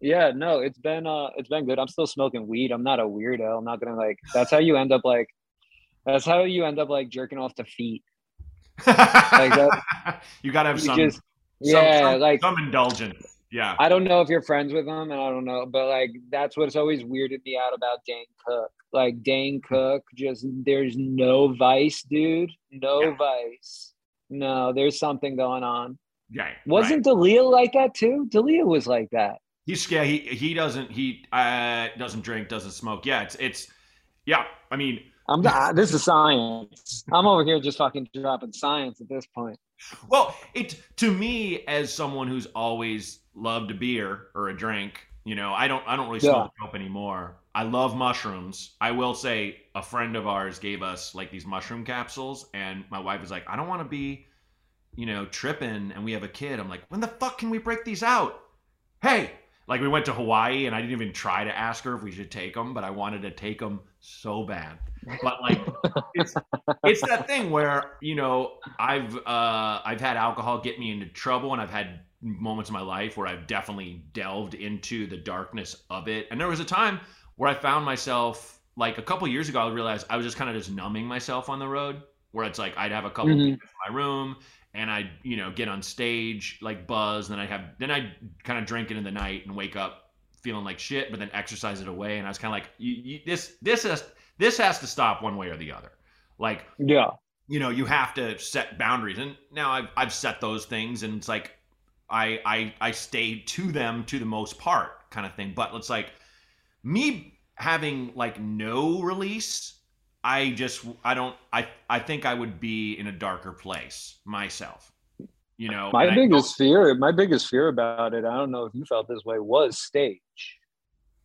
yeah, no, it's been, uh, it's been good. I'm still smoking weed. I'm not a weirdo. I'm not going to like, that's how you end up like, that's how you end up like jerking off the feet. like that, *laughs* you gotta have some, just, yeah, some, like some indulgence Yeah. I don't know if you're friends with him, and I don't know, but like that's what's always weirded me out about Dane Cook. Like Dane Cook, just there's no vice, dude. No yeah. vice. No, there's something going on. Yeah. Wasn't right. D'Elia like that too? D'Elia was like that. He's yeah. He he doesn't he uh doesn't drink, doesn't smoke. Yeah. It's it's yeah. I mean, I'm not, *laughs* this is science. I'm over here just fucking dropping science at this point. Well, it to me as someone who's always loved a beer or a drink, you know, I don't I don't really smoke dope anymore. I love mushrooms. I will say a friend of ours gave us like these mushroom capsules and my wife was like, "I don't want to be, you know, tripping and we have a kid." I'm like, "When the fuck can we break these out?" Hey, like we went to Hawaii and I didn't even try to ask her if we should take them, but I wanted to take them so bad. But like it's it's that thing where, you know, I've uh I've had alcohol get me into trouble and I've had moments in my life where I've definitely delved into the darkness of it. And there was a time where I found myself like a couple years ago I realized I was just kind of just numbing myself on the road where it's like I'd have a couple mm-hmm. in my room and I'd, you know, get on stage like buzz, and then I have then I kind of drink it in the night and wake up feeling like shit, but then exercise it away, and I was kind of like, you, you, this this has this has to stop one way or the other. Like, yeah, you know, you have to set boundaries, and now I've I've set those things, and it's like I I I stay to them to the most part, kind of thing. But it's like me having like no release I just I don't I I think I would be in a darker place myself. You know, my biggest fear, my biggest fear about it, I don't know if you felt this way, was stage.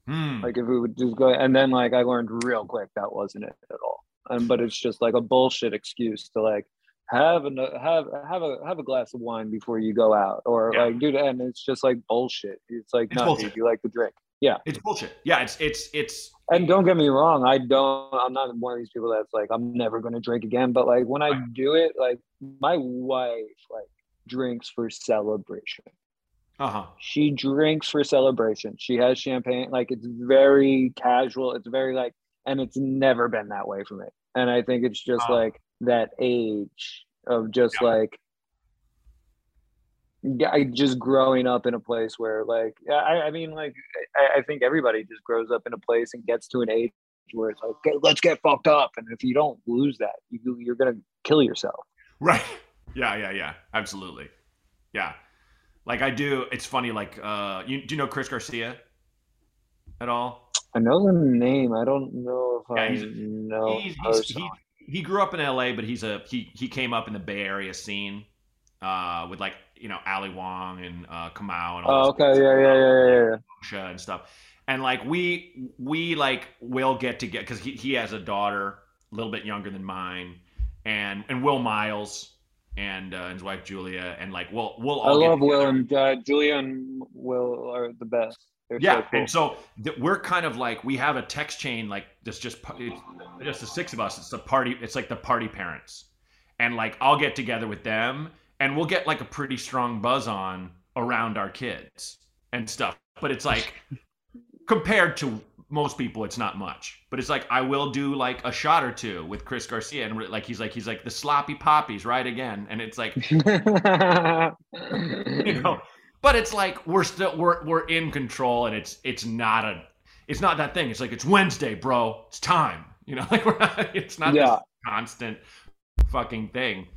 Hmm. Like if we would just go, and then like I learned real quick that wasn't it at all. And but it's just like a bullshit excuse to like have a have have a have a glass of wine before you go out, or yeah. like dude, and it's just like bullshit. It's like it's no, dude, you like to drink. Yeah, it's bullshit. Yeah, it's it's it's. And don't get me wrong, I don't. I'm not one of these people that's like I'm never going to drink again. But like when I do it, like my wife like drinks for celebration. Uh huh. She drinks for celebration. She has champagne. Like it's very casual. It's very like, and it's never been that way for me. And I think it's just uh-huh. like that age of just yeah. like I just growing up in a place where like I, I mean like I, I, think everybody just grows up in a place and gets to an age where it's like okay, let's get fucked up. And if you don't lose that you you're gonna kill yourself. Right. *laughs* Yeah yeah yeah. Absolutely. Yeah. Like I do it's funny like uh you do you know Chris Garcia at all? I know the name. I don't know if yeah, I know he's, he's, he, he grew up in LA but he's a he he came up in the Bay Area scene uh with like you know Ali Wong and uh, Kamau and all. Oh, okay, yeah, yeah, yeah, yeah, yeah. And stuff, and like we we like will get to get because he he has a daughter a little bit younger than mine, and and Will Miles and uh, his wife Julia, and like we'll we'll all. I love Will and uh, Julia and Will are the best. They're yeah, so cool. and so th- we're kind of like we have a text chain like this, just just the six of us. It's the party. It's like the party parents, and like I'll get together with them and we'll get like a pretty strong buzz on around our kids and stuff. But it's like *laughs* compared to most people, it's not much. But it's like I will do like a shot or two with Chris Garcia, and like he's like he's like the sloppy poppies, right again, and it's like *laughs* you know. But it's like we're still we're we're in control, and it's it's not a it's not that thing. It's like it's Wednesday, bro. It's time. You know, *laughs* like we're not. It's not yeah. this constant fucking thing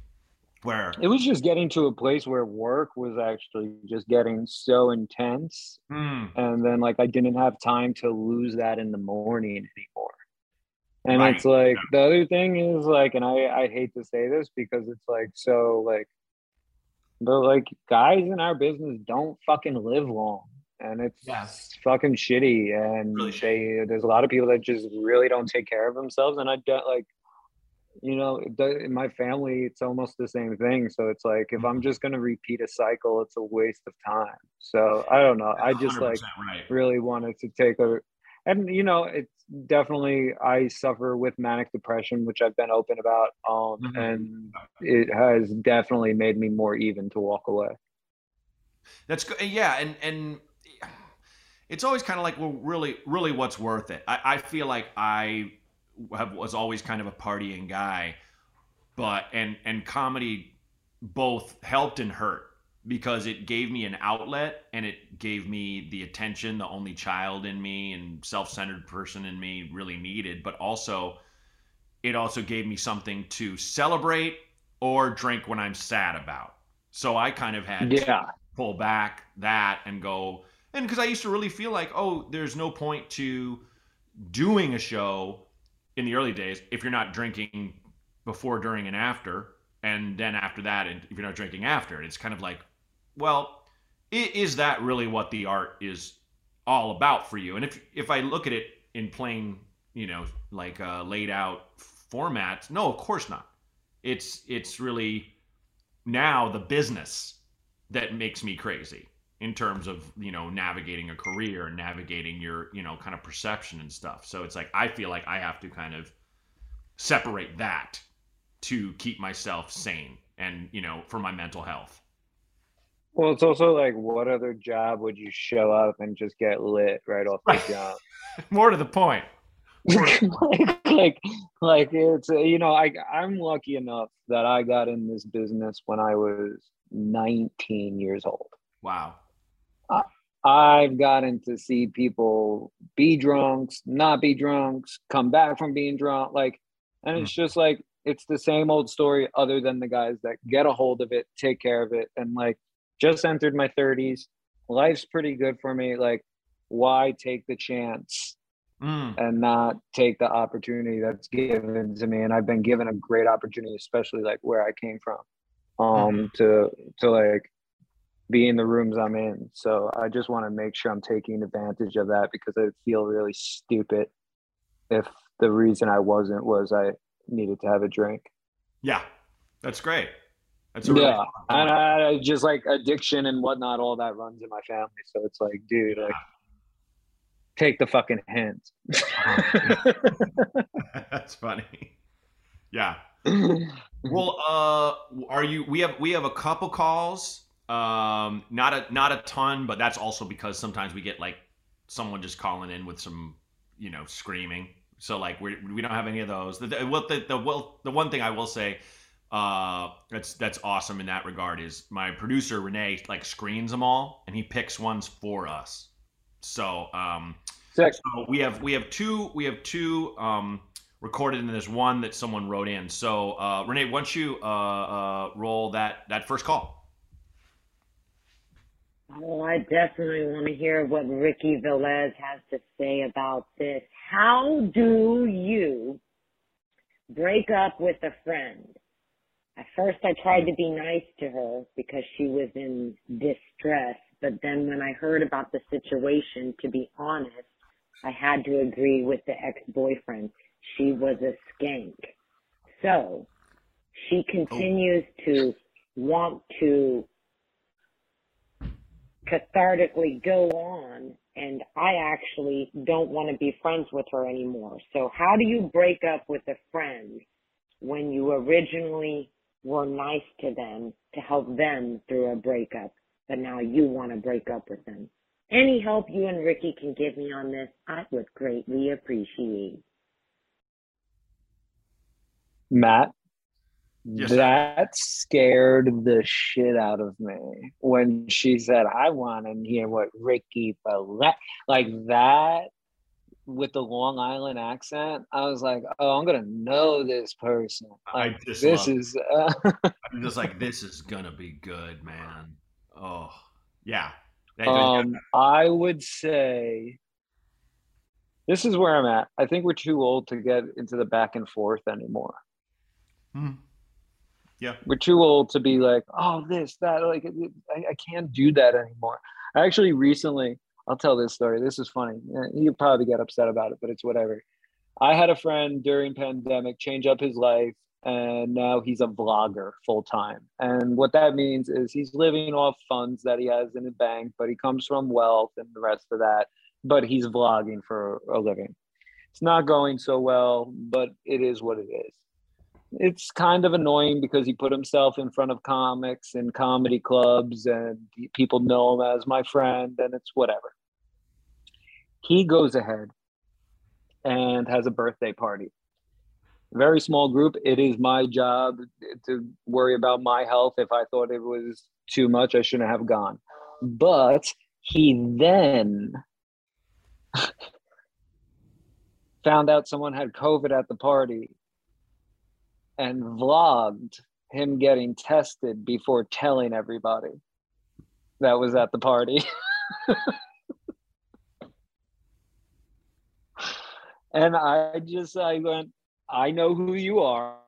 where it was just getting to a place where work was actually just getting so intense mm. and then like i didn't have time to lose that in the morning anymore and right. it's like yeah. the other thing is like and i i hate to say this because it's like so like but like guys in our business don't fucking live long and it's yes. fucking shitty and really they shitty. there's a lot of people that just really don't take care of themselves and i don't like you know in my family it's almost the same thing so it's like if i'm mm-hmm. just going to repeat a cycle it's a waste of time so i don't know i just like right. really wanted to take a and you know it's definitely i suffer with manic depression which i've been open about um mm-hmm. and it has definitely made me more even to walk away that's good yeah and and it's always kind of like well really really what's worth it i, I feel like i have, was always kind of a partying guy, but and and comedy both helped and hurt because it gave me an outlet and it gave me the attention the only child in me and self-centered person in me really needed but also it also gave me something to celebrate or drink when i'm sad about so i kind of had yeah. to pull back that and go and because i used to really feel like oh there's no point to doing a show in the early days if you're not drinking before during and after and then after that and if you're not drinking after it's kind of like well, is that really what the art is all about for you? And if if I look at it in plain, you know, like uh, laid out formats, no, of course not. It's it's really now the business that makes me crazy in terms of you know navigating a career and navigating your you know kind of perception and stuff. So it's like I feel like I have to kind of separate that to keep myself sane and you know for my mental health. Well, it's also like, what other job would you show up and just get lit right off the jump? *laughs* More to the point. *laughs* like, like, like it's you know, I I'm lucky enough that I got in this business when I was 19 years old. Wow. I've gotten to see people be drunks, not be drunks, come back from being drunk, like, and it's mm. just like it's the same old story, other than the guys that get a hold of it, take care of it, and like just entered my 30s. Life's pretty good for me. Like, why take the chance mm. and not take the opportunity that's given to me? And I've been given a great opportunity, especially like where I came from, um, mm. to to like be in the rooms I'm in. So I just want to make sure I'm taking advantage of that because I feel really stupid if the reason I wasn't was I needed to have a drink. Yeah, that's great. That's really yeah, and I, just like addiction and whatnot, all that runs in my family. So it's like, dude, like, take the fucking hint. *laughs* *laughs* That's funny. Yeah. *laughs* Well, uh, are you? We have we have a couple calls. Um, not a not a ton, but that's also because sometimes we get like someone just calling in with some, you know, screaming. So like we we don't have any of those. The the, the the well the one thing I will say uh, that's that's awesome in that regard. Is my producer Renee like screens them all and he picks ones for us. So um, so we have we have two we have two um, recorded and there's one that someone wrote in. So uh, Renee, once you uh, uh, roll that that first call. Oh, I definitely want to hear what Ricky Velez has to say about this. How do you break up with a friend? At first I tried to be nice to her because she was in distress, but then when I heard about the situation, to be honest, I had to agree with the ex-boyfriend. She was a skank. So she oh. continues to want to cathartically go on and I actually don't want to be friends with her anymore. So how do you break up with a friend when you originally were nice to them to help them through a breakup, but now you want to break up with them. Any help you and Ricky can give me on this, I would greatly appreciate. Matt, yes, that scared the shit out of me when she said, I want to hear what Ricky, like that with the Long Island accent, I was like, "Oh, I'm gonna know this person." Like, I just this is. Uh... *laughs* I'm just like, this is gonna be good, man. Oh, yeah. Um, I would say this is where I'm at. I think we're too old to get into the back and forth anymore. Hmm. Yeah, we're too old to be like, "Oh, this, that." Like, I, I can't do that anymore. I actually recently I'll tell this story. This is funny. Uh, you probably get upset about it, but it's whatever. I had a friend during pandemic change up his life and now he's a vlogger full time. And what that means is he's living off funds that he has in the bank, but he comes from wealth and the rest of that, but he's vlogging for a living. It's not going so well, but it is what it is it's kind of annoying because he put himself in front of comics and comedy clubs and people know him as my friend and it's whatever he goes ahead and has a birthday party very small group it is my job to worry about my health if i thought it was too much. I shouldn't have gone. But he then *laughs* found out someone had COVID at the party and vlogged him getting tested before telling everybody that was at the party. *laughs* and I just I went, I know who you are.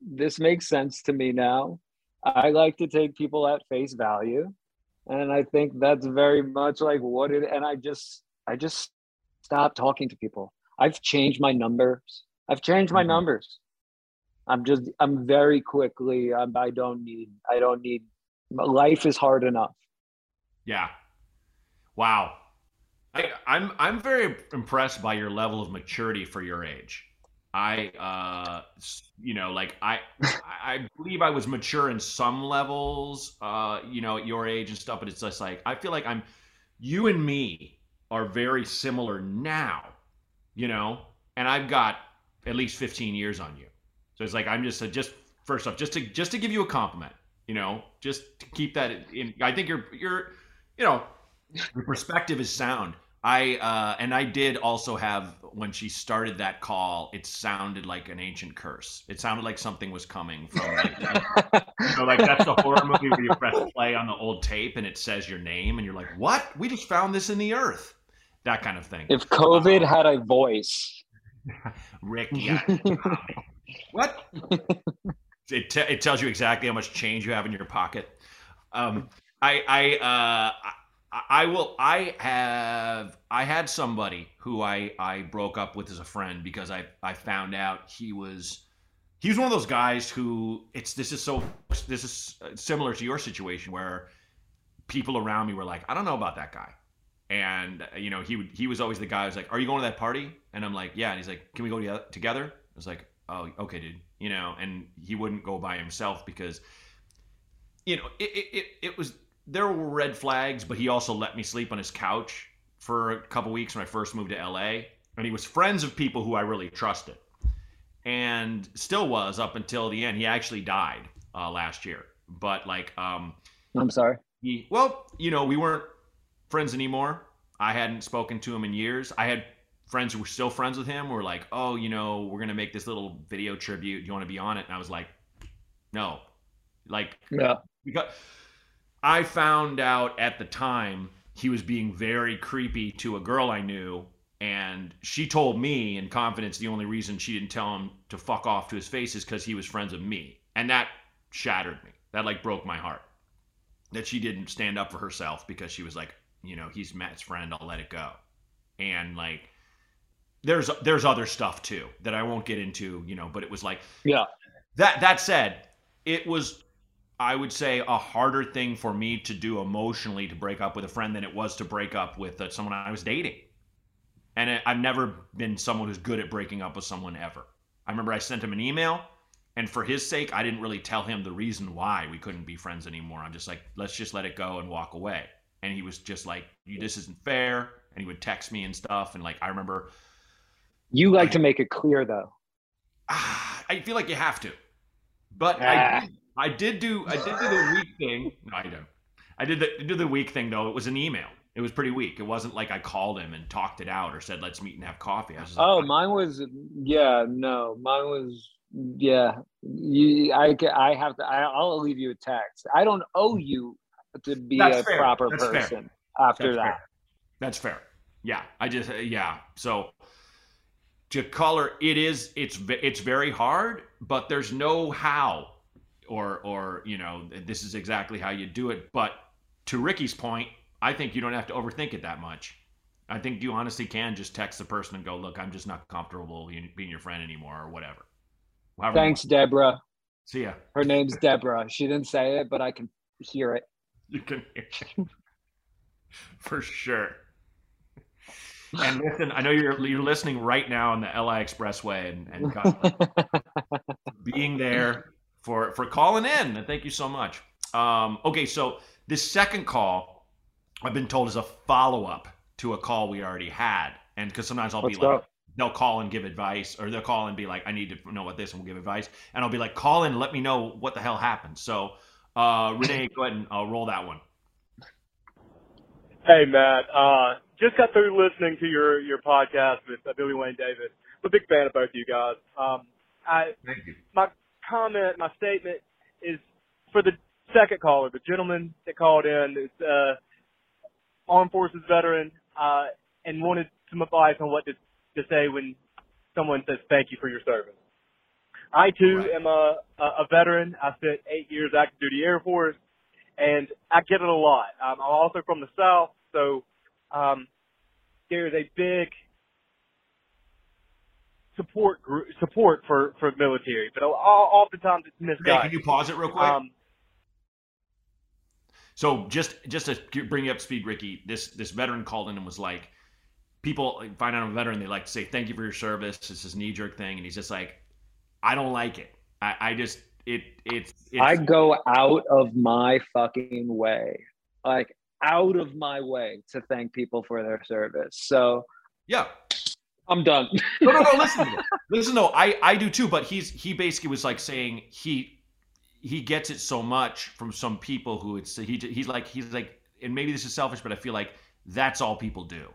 This makes sense to me now. I like to take people at face value. And I think that's very much like what it and I just I just stopped talking to people. I've changed my numbers. I've changed my mm-hmm. numbers. I'm just I'm very quickly I'm, I don't need I don't need life is hard enough. Yeah. Wow. I, I'm I'm very impressed by your level of maturity for your age. I uh you know like I I believe I was mature in some levels uh you know at your age and stuff but it's just like I feel like I'm you and me are very similar now you know and I've got at least 15 years on you so it's like I'm just just first off just to just to give you a compliment you know just to keep that in I think you're you're you know your perspective is sound I uh, and I did also have when she started that call, it sounded like an ancient curse. It sounded like something was coming from like, you know, like that's the horror movie where you press play on the old tape and it says your name and you're like, "What? We just found this in the earth." That kind of thing. If COVID had a voice, *laughs* Rick, yeah. *laughs* what? It, t- it tells you exactly how much change you have in your pocket. Um, I I uh, I will. I have. I had somebody who I I broke up with as a friend because I I found out he was he was one of those guys who it's this is so this is similar to your situation where people around me were like I don't know about that guy and you know he would he was always the guy who's like are you going to that party and I'm like yeah and he's like can we go together I was like oh okay dude you know and he wouldn't go by himself because you know it it, it, it was there were red flags, but he also let me sleep on his couch for a couple weeks when I first moved to LA. And he was friends of people who I really trusted, and still was up until the end. He actually died uh, last year, but like, um, I'm sorry. He well, you know, we weren't friends anymore. I hadn't spoken to him in years. I had friends who were still friends with him. Were like, oh, you know, we're gonna make this little video tribute. Do you want to be on it? And I was like, no, like, yeah, because I found out at the time he was being very creepy to a girl I knew. And she told me in confidence the only reason she didn't tell him to fuck off to his face is because he was friends with me. And that shattered me. That like broke my heart. That she didn't stand up for herself because she was like, you know, he's Matt's friend, I'll let it go. And like there's there's other stuff too that I won't get into, you know, but it was like Yeah. That that said, it was I would say a harder thing for me to do emotionally to break up with a friend than it was to break up with uh, someone I was dating. And it, I've never been someone who's good at breaking up with someone ever. I remember I sent him an email, and for his sake, I didn't really tell him the reason why we couldn't be friends anymore. I'm just like, let's just let it go and walk away. And he was just like, this isn't fair. And he would text me and stuff. And like, I remember. You like to make it clear, though. I feel like you have to. But ah. I, I did do I did do the weak thing. No, I don't. I did the do the weak thing though. It was an email. It was pretty weak. It wasn't like I called him and talked it out or said let's meet and have coffee. Oh, mine was yeah. No, mine was yeah. You, I I have to. I, will leave you a text. I don't owe you to be That's a fair. proper That's person fair. after That's that. Fair. That's fair. Yeah, I just yeah. So to color it is it's it's very hard, but there's no how or or you know this is exactly how you do it. But to ricky's point i think you don't have to overthink it that much. I think you honestly can just text the person and go look i'm just not comfortable being your friend anymore or whatever. However thanks deborah. See ya. Her name's deborah. She didn't say it but i can hear it. You can hear it. *laughs* For sure and listen, I know you're you're listening right now on the LI Expressway and, and *laughs* being there for for calling in, and thank you so much. Um, okay, so this second call, I've been told is a follow up to a call we already had, and because sometimes I'll Let's be go. like, they'll call and give advice, or they'll call and be like, I need to know what this, and we'll give advice, and I'll be like, call in, let me know what the hell happened. So Uh, Renee, go ahead and uh, roll that one. Hey Matt, uh, just got through listening to your your podcast with uh, Billy Wayne Davis. I'm a big fan of both of you guys. Um, I Thank you. my comment, my statement is for the second caller, the gentleman that called in, is uh, armed forces veteran, uh, and wanted some advice on what to to say when someone says thank you for your service. I too Right. am a, a a veteran. I spent eight years active duty Air Force, and I get it a lot. Um, I'm also from the South, so um, there is a big support group support for for military, but o- oftentimes it's Okay, misguided. can you pause it real quick? Um, So just just to bring you up to speed, Ricky, this this veteran called in and was like, people find out I'm a veteran, they like to say thank you for your service. It's this knee jerk thing, and he's just like, I don't like it. I, I just it it's, it's I go out of my fucking way, like out of my way to thank people for their service. So yeah. I'm done. No, no, no. Listen, to *laughs* listen. No, I I do too. But he's he basically was like saying he he gets it so much from some people who it's he he's like he's like and maybe this is selfish, but I feel like that's all people do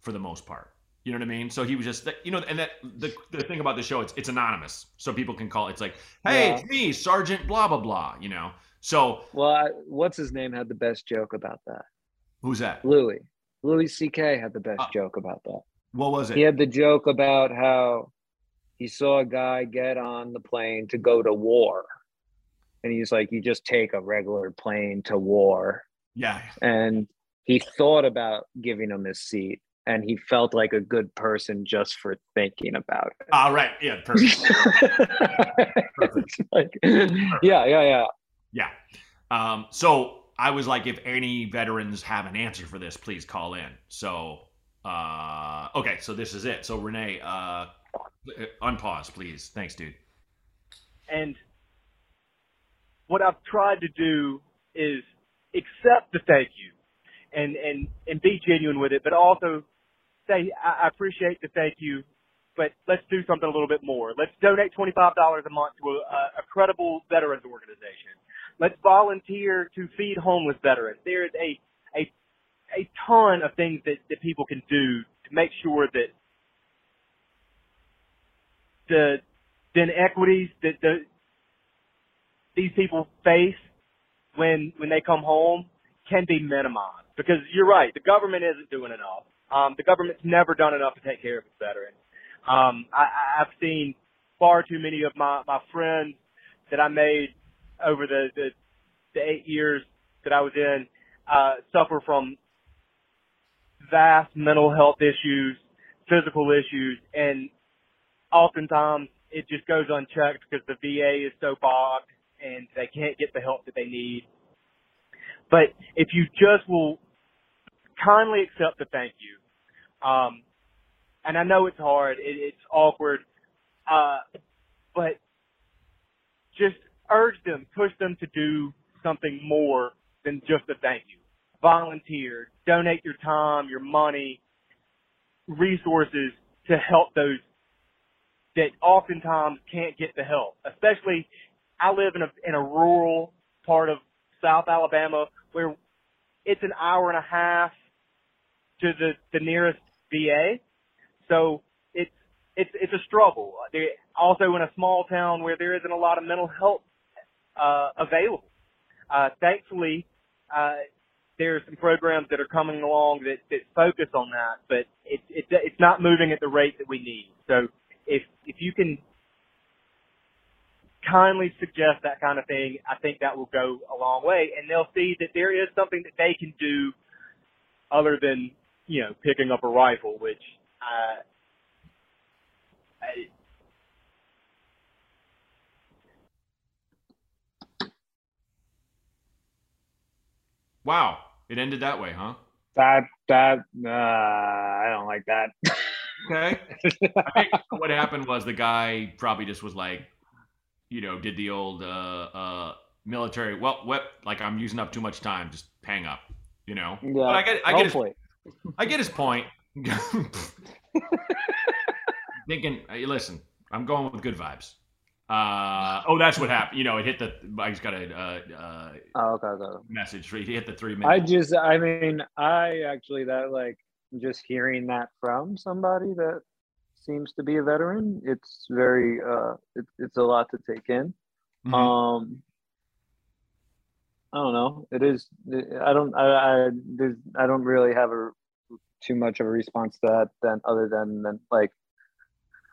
for the most part. You know what I mean? So he was just you know, and that the the thing about the show it's it's anonymous, so people can call. It's like, hey, Yeah. it's me, Sergeant blah blah blah. You know. So Well, I, what's his name had the best joke about that? Who's that? Louis. Louis C.K. had the best Uh, joke about that. What was it? He had the joke about how he saw a guy get on the plane to go to war. And he's like, you just take a regular plane to war. Yeah. And he thought about giving him his seat. And he felt like a good person just for thinking about it. All right. Yeah. *laughs* Perfect. It's like, yeah, yeah, yeah. Yeah. Um, so I was like, if any veterans have an answer for this, please call in. So, uh, okay, so this is it. So Renee, uh, unpause, please. Thanks, dude. and what I've tried to do is accept the thank you and, and, and be genuine with it, but also say, I, appreciate the thank you, but let's do something a little bit more. Let's donate $25 a month to a, a credible veterans organization. Let's volunteer to feed homeless veterans. There is a, a, a ton of things that, that people can do to make sure that the, the inequities that the, these people face when when they come home can be minimized. Because you're right, the government isn't doing enough. Um, the government's never done enough to take care of its veterans. Um, I, I've seen far too many of my my friends that I made over the the, the eight years that I was in uh, suffer from vast mental health issues, physical issues, and oftentimes it just goes unchecked because the VA is so bogged and they can't get the help that they need. But if you just will kindly accept the thank you, um, and I know it's hard, it, it's awkward, uh, but just urge them, push them to do something more than just a thank you. Volunteer, donate your time, your money, resources to help those that oftentimes can't get the help. Especially, I live in a in a rural part of South Alabama where it's an hour and a half to the the nearest VA, so it's it's it's a struggle. There, also in a small town where there isn't a lot of mental health uh, available. Uh, thankfully, uh, there are some programs that are coming along that, that focus on that, but it, it, it's not moving at the rate that we need. So if, if you can kindly suggest that kind of thing, I think that will go a long way and they'll see that there is something that they can do other than, you know, picking up a rifle, which, uh, Wow. It ended that way, huh? That that uh, I don't like that. Okay. I think *laughs* what happened was the guy probably just was like, you know, did the old uh, uh, military. Well, what? Like I'm using up too much time. Just hang up. You know. Yeah, But I get. I get. His, hopefully. I get his point. *laughs* *laughs* Thinking, hey, listen, I'm going with good vibes. Uh, oh, that's what happened. You know, it hit the. I just got a uh, uh, oh, okay, okay. message. He hit the three minutes. I just, I mean, I actually that like just hearing that from somebody that seems to be a veteran. It's very, uh, it, it's a lot to take in. Mm-hmm. Um, I don't know. It is. I don't. I. I, I don't really have a too much of a response to that than other than than like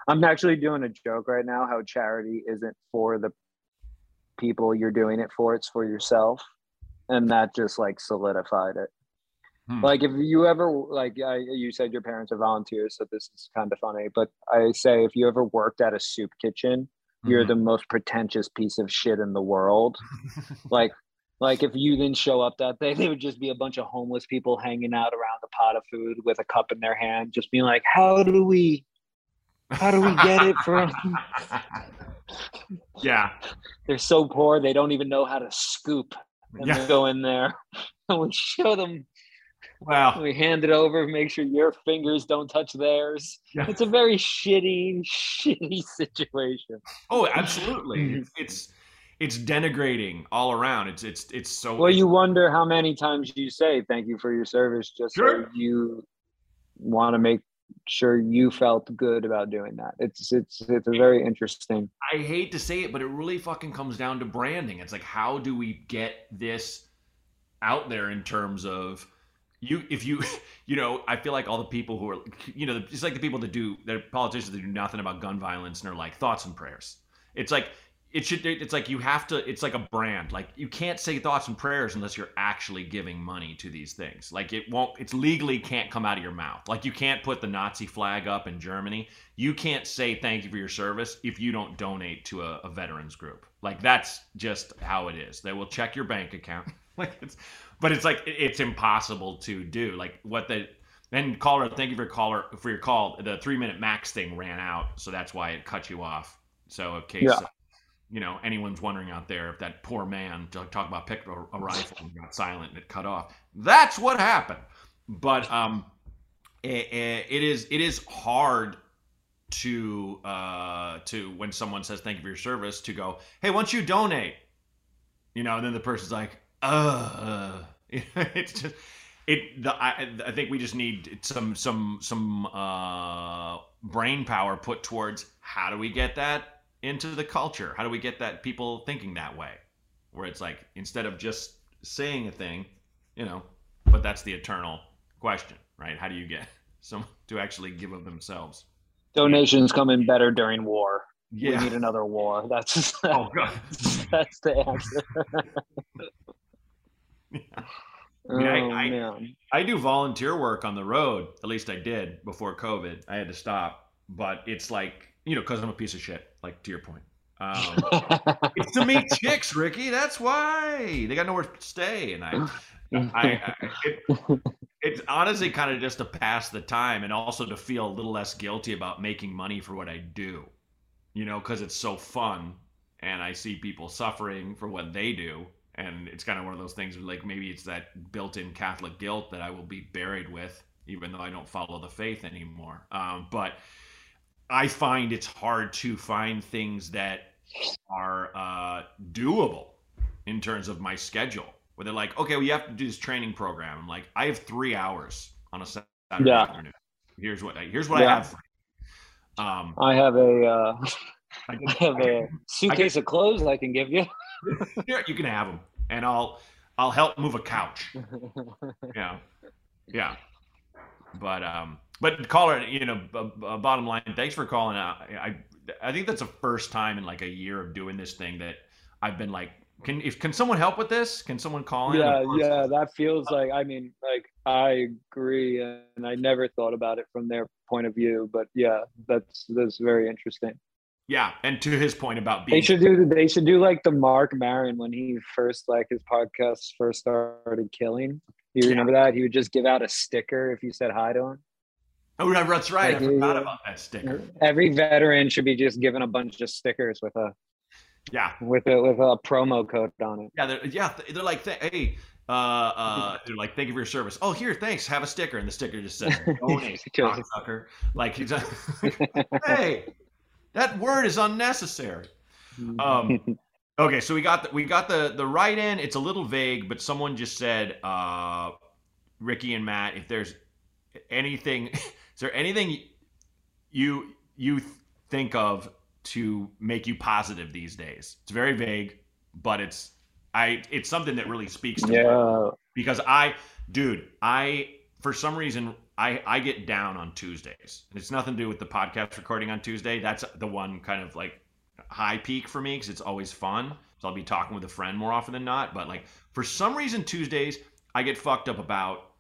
I'm actually doing a joke right now how charity isn't for the people you're doing it for, it's for yourself. And that just like solidified it. Hmm. Like if you ever like I, you said your parents are volunteers, so this is kind of funny. But I say if you ever worked at a soup kitchen, mm-hmm. you're the most pretentious piece of shit in the world. like like if you didn't show up that day, *laughs* they would just be a bunch of homeless people hanging out around a pot of food with a cup in their hand, just being like, "How do we how do we get it from? *laughs* yeah. They're so poor they don't even know how to scoop. And yeah. go in there and *laughs* we show them. Wow. We hand it over, make sure your fingers don't touch theirs. Yeah. It's a very shitty, *laughs* shitty situation. Oh, absolutely. it's, it's it's denigrating all around. It's it's it's so. Well, you wonder how many times you say thank you for your service, just sure. so you want to make sure you felt good about doing that. It's it's it's a very interesting. I hate to say it, but it really fucking comes down to branding. It's like how do we get this out there in terms of you if you *laughs* you know i feel like all the people who are you know it's like the people that do they're politicians that do nothing about gun violence and are like thoughts and prayers it's like it should it's like you have to it's like a brand. Like you can't say thoughts and prayers unless you're actually giving money to these things. Like it won't it's legally can't come out of your mouth. Like you can't put the nazi flag up in germany. You can't say thank you for your service if you don't donate to a, a veterans group. Like that's just how it is. They will check your bank account. *laughs* Like it's but it's like it's impossible to do. Like what the and caller thank you for your caller for your call. The three minute max thing ran out so that's why it cut you off. So in case yeah you know anyone's wondering out there if that poor man to talk about picked a, a rifle and got silent and it cut off. That's what happened. But um it, it is it is hard to uh to when someone says thank you for your service to go hey once you donate? You know and then the person's like uh *laughs* it's just it the I, I think we just need some some some uh brain power put towards how do we get that into the culture? How do we get that people thinking that way? Where it's like instead of just saying a thing, you know, but that's the eternal question, right? How do you get *laughs* someone to actually give of themselves? Donations come in better during war. Yeah. We need another war. *laughs* That's oh, God. *laughs* that's the answer. yeah. I, mean, oh, I. I, I do volunteer work on the road. At least I did before COVID. I had to stop, but it's like you know, because I'm a piece of shit. Like to your point, um, *laughs* it's to meet chicks, Ricky. That's why they got nowhere to stay, and I, I, I it, it's honestly kind of just to pass the time, and also to feel a little less guilty about making money for what I do. You know, because it's so fun, and I see people suffering for what they do, and it's kind of one of those things like maybe it's that built-in Catholic guilt that I will be buried with, even though I don't follow the faith anymore. Um, but I find it's hard to find things that are uh, doable in terms of my schedule. Where they're like, okay, well, have to do this training program. I'm like, I have three hours on a Saturday yeah. afternoon. Here's what here's what yeah. I have. Um, I have a uh, *laughs* *laughs* I, can, I have I a suitcase can, of clothes I can give you. *laughs* Here, you can have them, and I'll I'll help move a couch. yeah, yeah. But um, but caller, you know, uh, bottom line, thanks for calling out. I I think that's the first time in like a year of doing this thing that I've been like, can if can someone help with this? Can someone call in? Yeah, yeah, that feels like. I mean, like I agree, and I never thought about it from their point of view. But yeah, that's that's very interesting. Yeah, and to his point about being, they should do they should do like the Marc Maron when he first like his podcast first started killing. You remember yeah. that? He would just give out a sticker if you said hi to him. Oh, that's right. Like, I forgot about that sticker. Every veteran should be just given a bunch of stickers with a yeah with a with a promo code on it. Yeah, they're, yeah, they're like, hey, uh, uh, they're like, thank you for your service. Oh, here, thanks. Have a sticker, and the sticker just says, *laughs* "Donate, sucker." Like, *laughs* hey, that word is unnecessary. Um, *laughs* okay, so we got the, we got the the write in. It's a little vague, but someone just said, uh, Ricky and Matt, if there's anything, there anything you you think of to make you positive these days? It's very vague, but it's I it's something that really speaks to yeah. me because I, dude, I for some reason I I get down on Tuesdays. And it's nothing to do with the podcast recording on Tuesday. That's the one kind of like high peak for me because it's always fun. So I'll be talking with a friend more often than not. But like for some reason Tuesdays I get fucked up about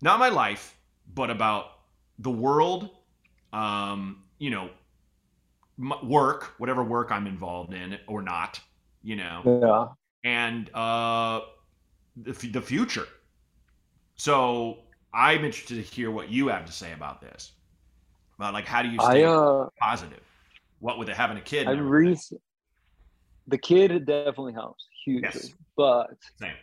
not my life, but about the world, um, you know, work, whatever work I'm involved in or not, you know, yeah, and uh, the, the future. So I'm interested to hear what you have to say about this. About like, how do you stay I, uh, positive? What with it having a kid? I re- the kid definitely helps hugely, yes. but Same.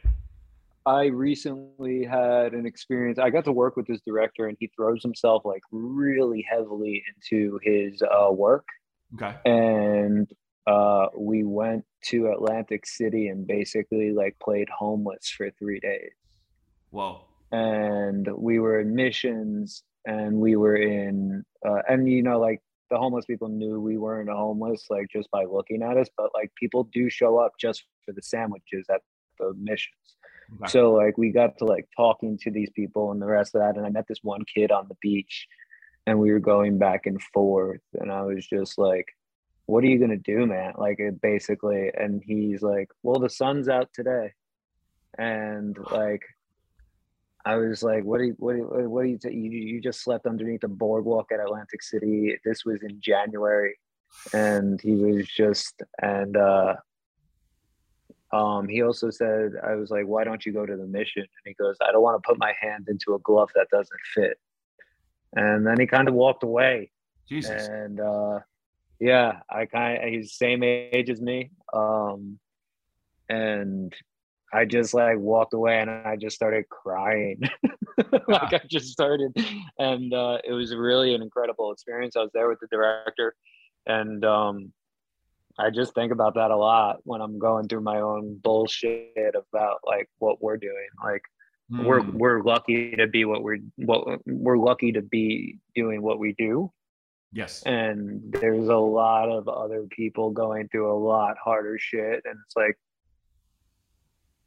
I recently had an experience. I got to work with this director, and he throws himself like really heavily into his uh, work. Okay. And uh, we went to Atlantic City and basically like played homeless for three days. Whoa. And we were in missions, and we were in, uh, and you know, like the homeless people knew we weren't homeless, like just by looking at us. But like people do show up just for the sandwiches at the missions. Okay. So like we got to like talking to these people and the rest of that. And I met this one kid on the beach and we were going back and forth. And I was just like, what are you gonna do, man? Like it basically, and he's like, Well, the sun's out today. And like I was like, what do you, what do you, what do you, you, you just slept underneath the boardwalk at Atlantic City. This was in January. And he was just, and, uh, um, he also said, I was like, why don't you go to the mission? And he goes, I don't want to put my hand into a glove that doesn't fit. And then he kind of walked away. Jesus. And uh, yeah, I kind of, he's same age as me. Um, and I just like walked away and I just started crying. *laughs* like I just started, and uh, it was really an incredible experience. I was there with the director, and um, I just think about that a lot when I'm going through my own bullshit about like what we're doing. Like mm. we're hmm. we're lucky to be what we're what we're lucky to be doing what we do. Yes. And there's a lot of other people going through a lot harder shit and it's like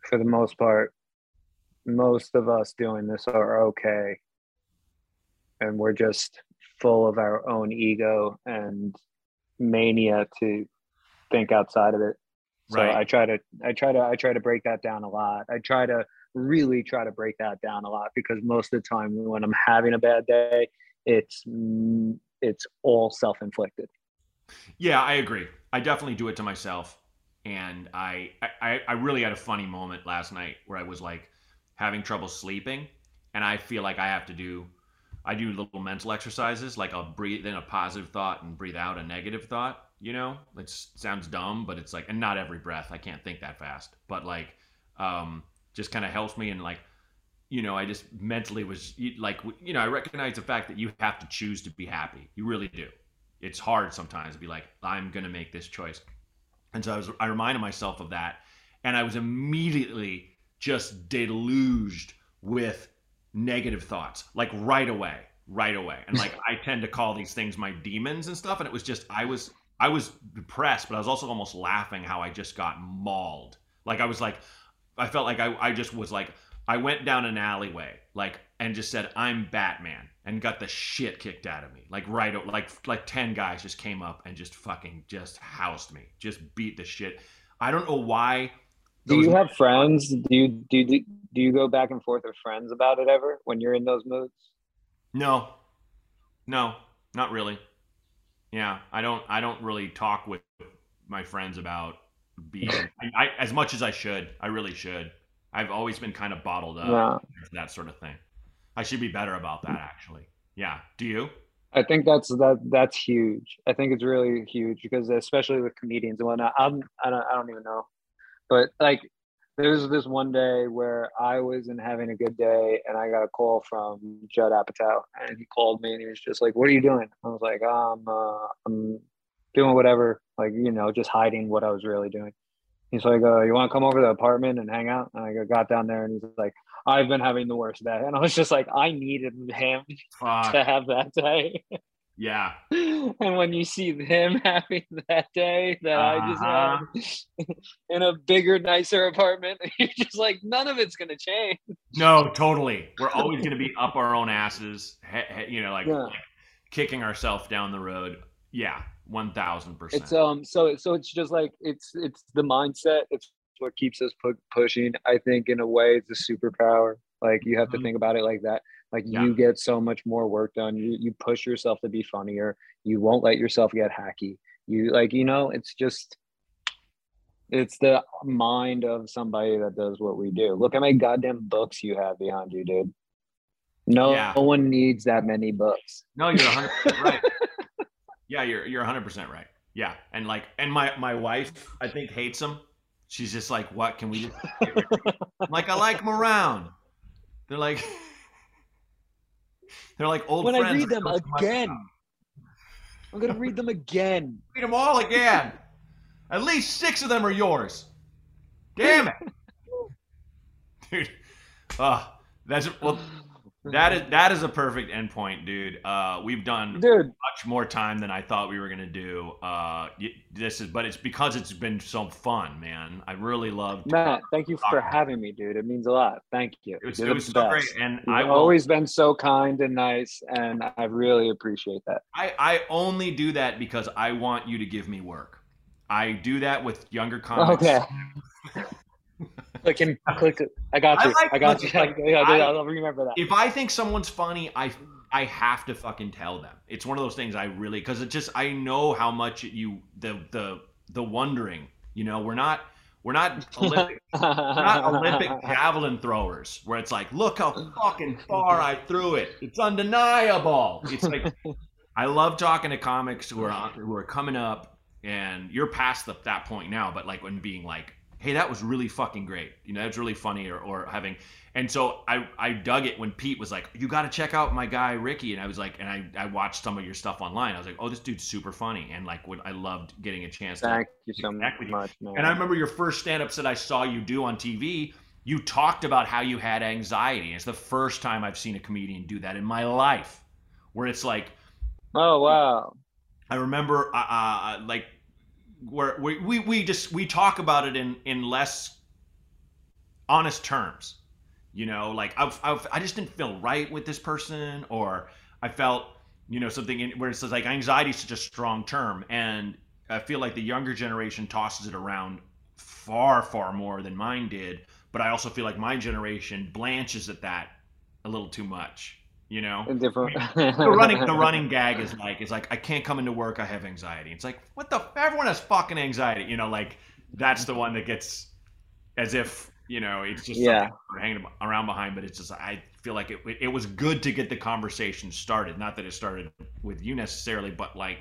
for the most part most of us doing this are okay. And we're just full of our own ego and mania to think outside of it. So right. I try to I try to I try to break that down a lot. I try to really try to break that down a lot because most of the time when I'm having a bad day, it's it's all self-inflicted. Yeah, I agree. I definitely do it to myself. And I, I I really had a funny moment last night where I was like having trouble sleeping and I feel like I have to do I do little mental exercises like I'll breathe in a positive thought and breathe out a negative thought you know? It sounds dumb but it's like and not every breath i can't think that fast but like um just kind of helps me and like you know i just mentally was like you know i recognize the fact that you have to choose to be happy. You really do. It's hard sometimes to be like i'm gonna make this choice. And so i was i reminded myself of that and i was immediately just deluged with negative thoughts like right away right away. And like *laughs* i tend to call these things my demons and stuff and it was just i was I was depressed, but I was also almost laughing how I just got mauled. Like I was like, I felt like I, I just was like, I went down an alleyway, like, and just said, I'm Batman, and got the shit kicked out of me. Like, right, like, like 10 guys just came up and just fucking just housed me, just beat the shit. I don't know why. Do you have friends? Do you, do you, do you go back and forth with friends about it ever when you're in those moods? No, no, not really. Yeah, I don't. I don't really talk with my friends about being *laughs* I, I, as much as I should. I really should. I've always been kind of bottled up. Yeah. That sort of thing. I should be better about that, actually. Yeah. Do you? I think that's that that's huge. I think it's really huge because especially with comedians and whatnot. I'm I don't I don't even know, but like there was this one day where I wasn't having a good day and I got a call from Judd Apatow and he called me and he was just like, what are you doing? I was like, I'm, uh, I'm doing whatever, like you know, just hiding what I was really doing. He's like, uh, "You want to come over to the apartment and hang out?" And I got down there, and he's like, "I've been having the worst day," and I was just like, "I needed him Fuck. to have that day." *laughs* Yeah. *laughs* And when you see him *laughs* having that day that uh-huh. I just had uh-huh. *laughs* in a bigger, nicer apartment, you're just like, none of it's gonna change. No, totally. We're always gonna be up our own asses, you know, like, yeah. like kicking ourselves down the road. Yeah, one thousand percent. It's um, so so it's just like it's it's the mindset. It's what keeps us pu- pushing. I think in a way, it's a superpower. Like you have mm-hmm. to think about it like that. Like yeah. you get so much more work done. You you push yourself to be funnier. You won't let yourself get hacky. You like you know it's just it's the mind of somebody that does what we do. Look how many goddamn books you have behind you, dude. No, yeah. no one needs that many books. No, you're 100 *laughs* right. Yeah, you're you're 100 percent right. Yeah, and like, and my my wife, I think hates them. She's just like, what can we? Just like, I like them around. They're like, they're like old when friends. When I read them again, I'm gonna read them again. *laughs* Read them all again. At least six of them are yours. Damn it, *laughs* dude. Uh, that's well. That is that is a perfect endpoint, dude. Uh, we've done dude. much more time than I thought we were gonna do. Uh, this is, but it's because it's been so fun, man. I really love Matt, thank you for having me, dude. It means a lot. Thank you. It was, it was so best. great, and You've I've always been so kind and nice, and I really appreciate that. I I only do that because I want you to give me work. I do that with younger comics. Okay. *laughs* click and click. I got you. I, like, I got you. Like, *laughs* I, will remember that. If I think someone's funny, I I have to fucking tell them. It's one of those things I really because it just I know how much you the the the wondering. You know, we're not we're not *laughs* Olympic, we're not Olympic javelin throwers where it's like, look how fucking far I threw it. It's undeniable. It's like I love talking to comics who are who are coming up, and you're past the, that point now. But like when being like hey, that was really fucking great. You know, that's really funny or, or having. And so I, I dug it when Pete was like, you got to check out my guy, Ricky. And I was like, and I, I watched some of your stuff online. I was like, oh, this dude's super funny. And like, what I loved getting a chance Thank to you so much, you. Man. And I remember your first stand ups that I saw you do on TV. You talked about how you had anxiety. It's the first time I've seen a comedian do that in my life, where it's like, oh, wow. I remember, uh, uh, like, where we, we, just we talk about it in in less honest terms you know like I've, i just didn't feel right with this person or i felt you know something in, where it says like anxiety is such a strong term and i feel like the younger generation tosses it around far far more than mine did but i also feel like my generation blanches at that a little too much you know? Different. The running the *laughs* running gag is like is like i can't come into work i have anxiety. It's like what the everyone has fucking anxiety you know like that's the one that gets as if you know it's just yeah. hanging around behind but it's just i feel like it, it was good to get the conversation started. Not that it started with you necessarily but like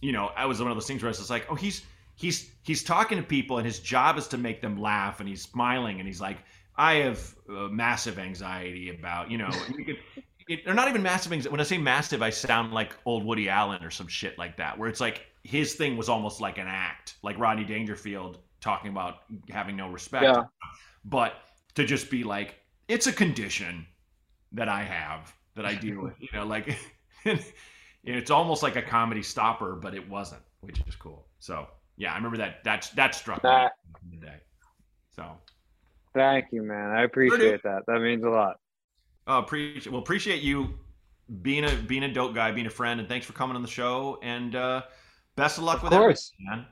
you know i was one of those things where it's just like oh he's he's he's talking to people and his job is to make them laugh and he's smiling and he's like I have uh, massive anxiety about, you know, you could, it, they're not even massive things. When I say massive, I sound like old Woody Allen or some shit like that, where it's like his thing was almost like an act, like Rodney Dangerfield talking about having no respect. Yeah. But to just be like, it's a condition that I have that I deal with, you know, like *laughs* it's almost like a comedy stopper, but it wasn't, which is cool. So yeah, I remember that. That's that struck that, me today. So thank you, man. I appreciate that. That means a lot. Oh, appreciate well appreciate you being a being a dope guy, being a friend, and thanks for coming on the show. And uh, best of luck of with course. everything, man.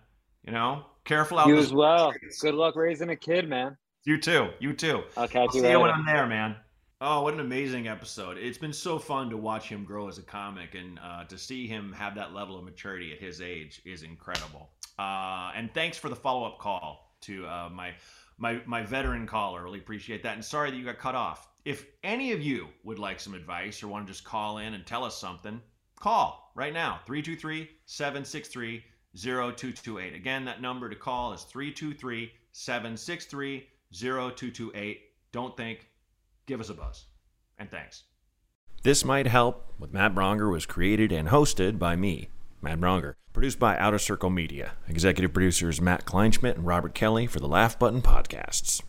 You know, careful out. There. You as well. Streets. Good luck raising a kid, man. You too. You too. I'll catch I'll you see later. you when I'm there, man. Oh, what an amazing episode! It's been so fun to watch him grow as a comic, and uh, to see him have that level of maturity at his age is incredible. Uh, and thanks for the follow up call to uh, my my my veteran caller. Really appreciate that. And sorry that you got cut off. If any of you would like some advice or want to just call in and tell us something, call right now 323 763 0228. Again, that number to call is 323 763 0228. Don't think, give us a buzz. And thanks. This Might Help with Matt Braunger was created and hosted by me, Matt Braunger. Produced by Outer Circle Media. Executive producers Matt Kleinschmidt and Robert Kelly for the Laugh Button Podcasts.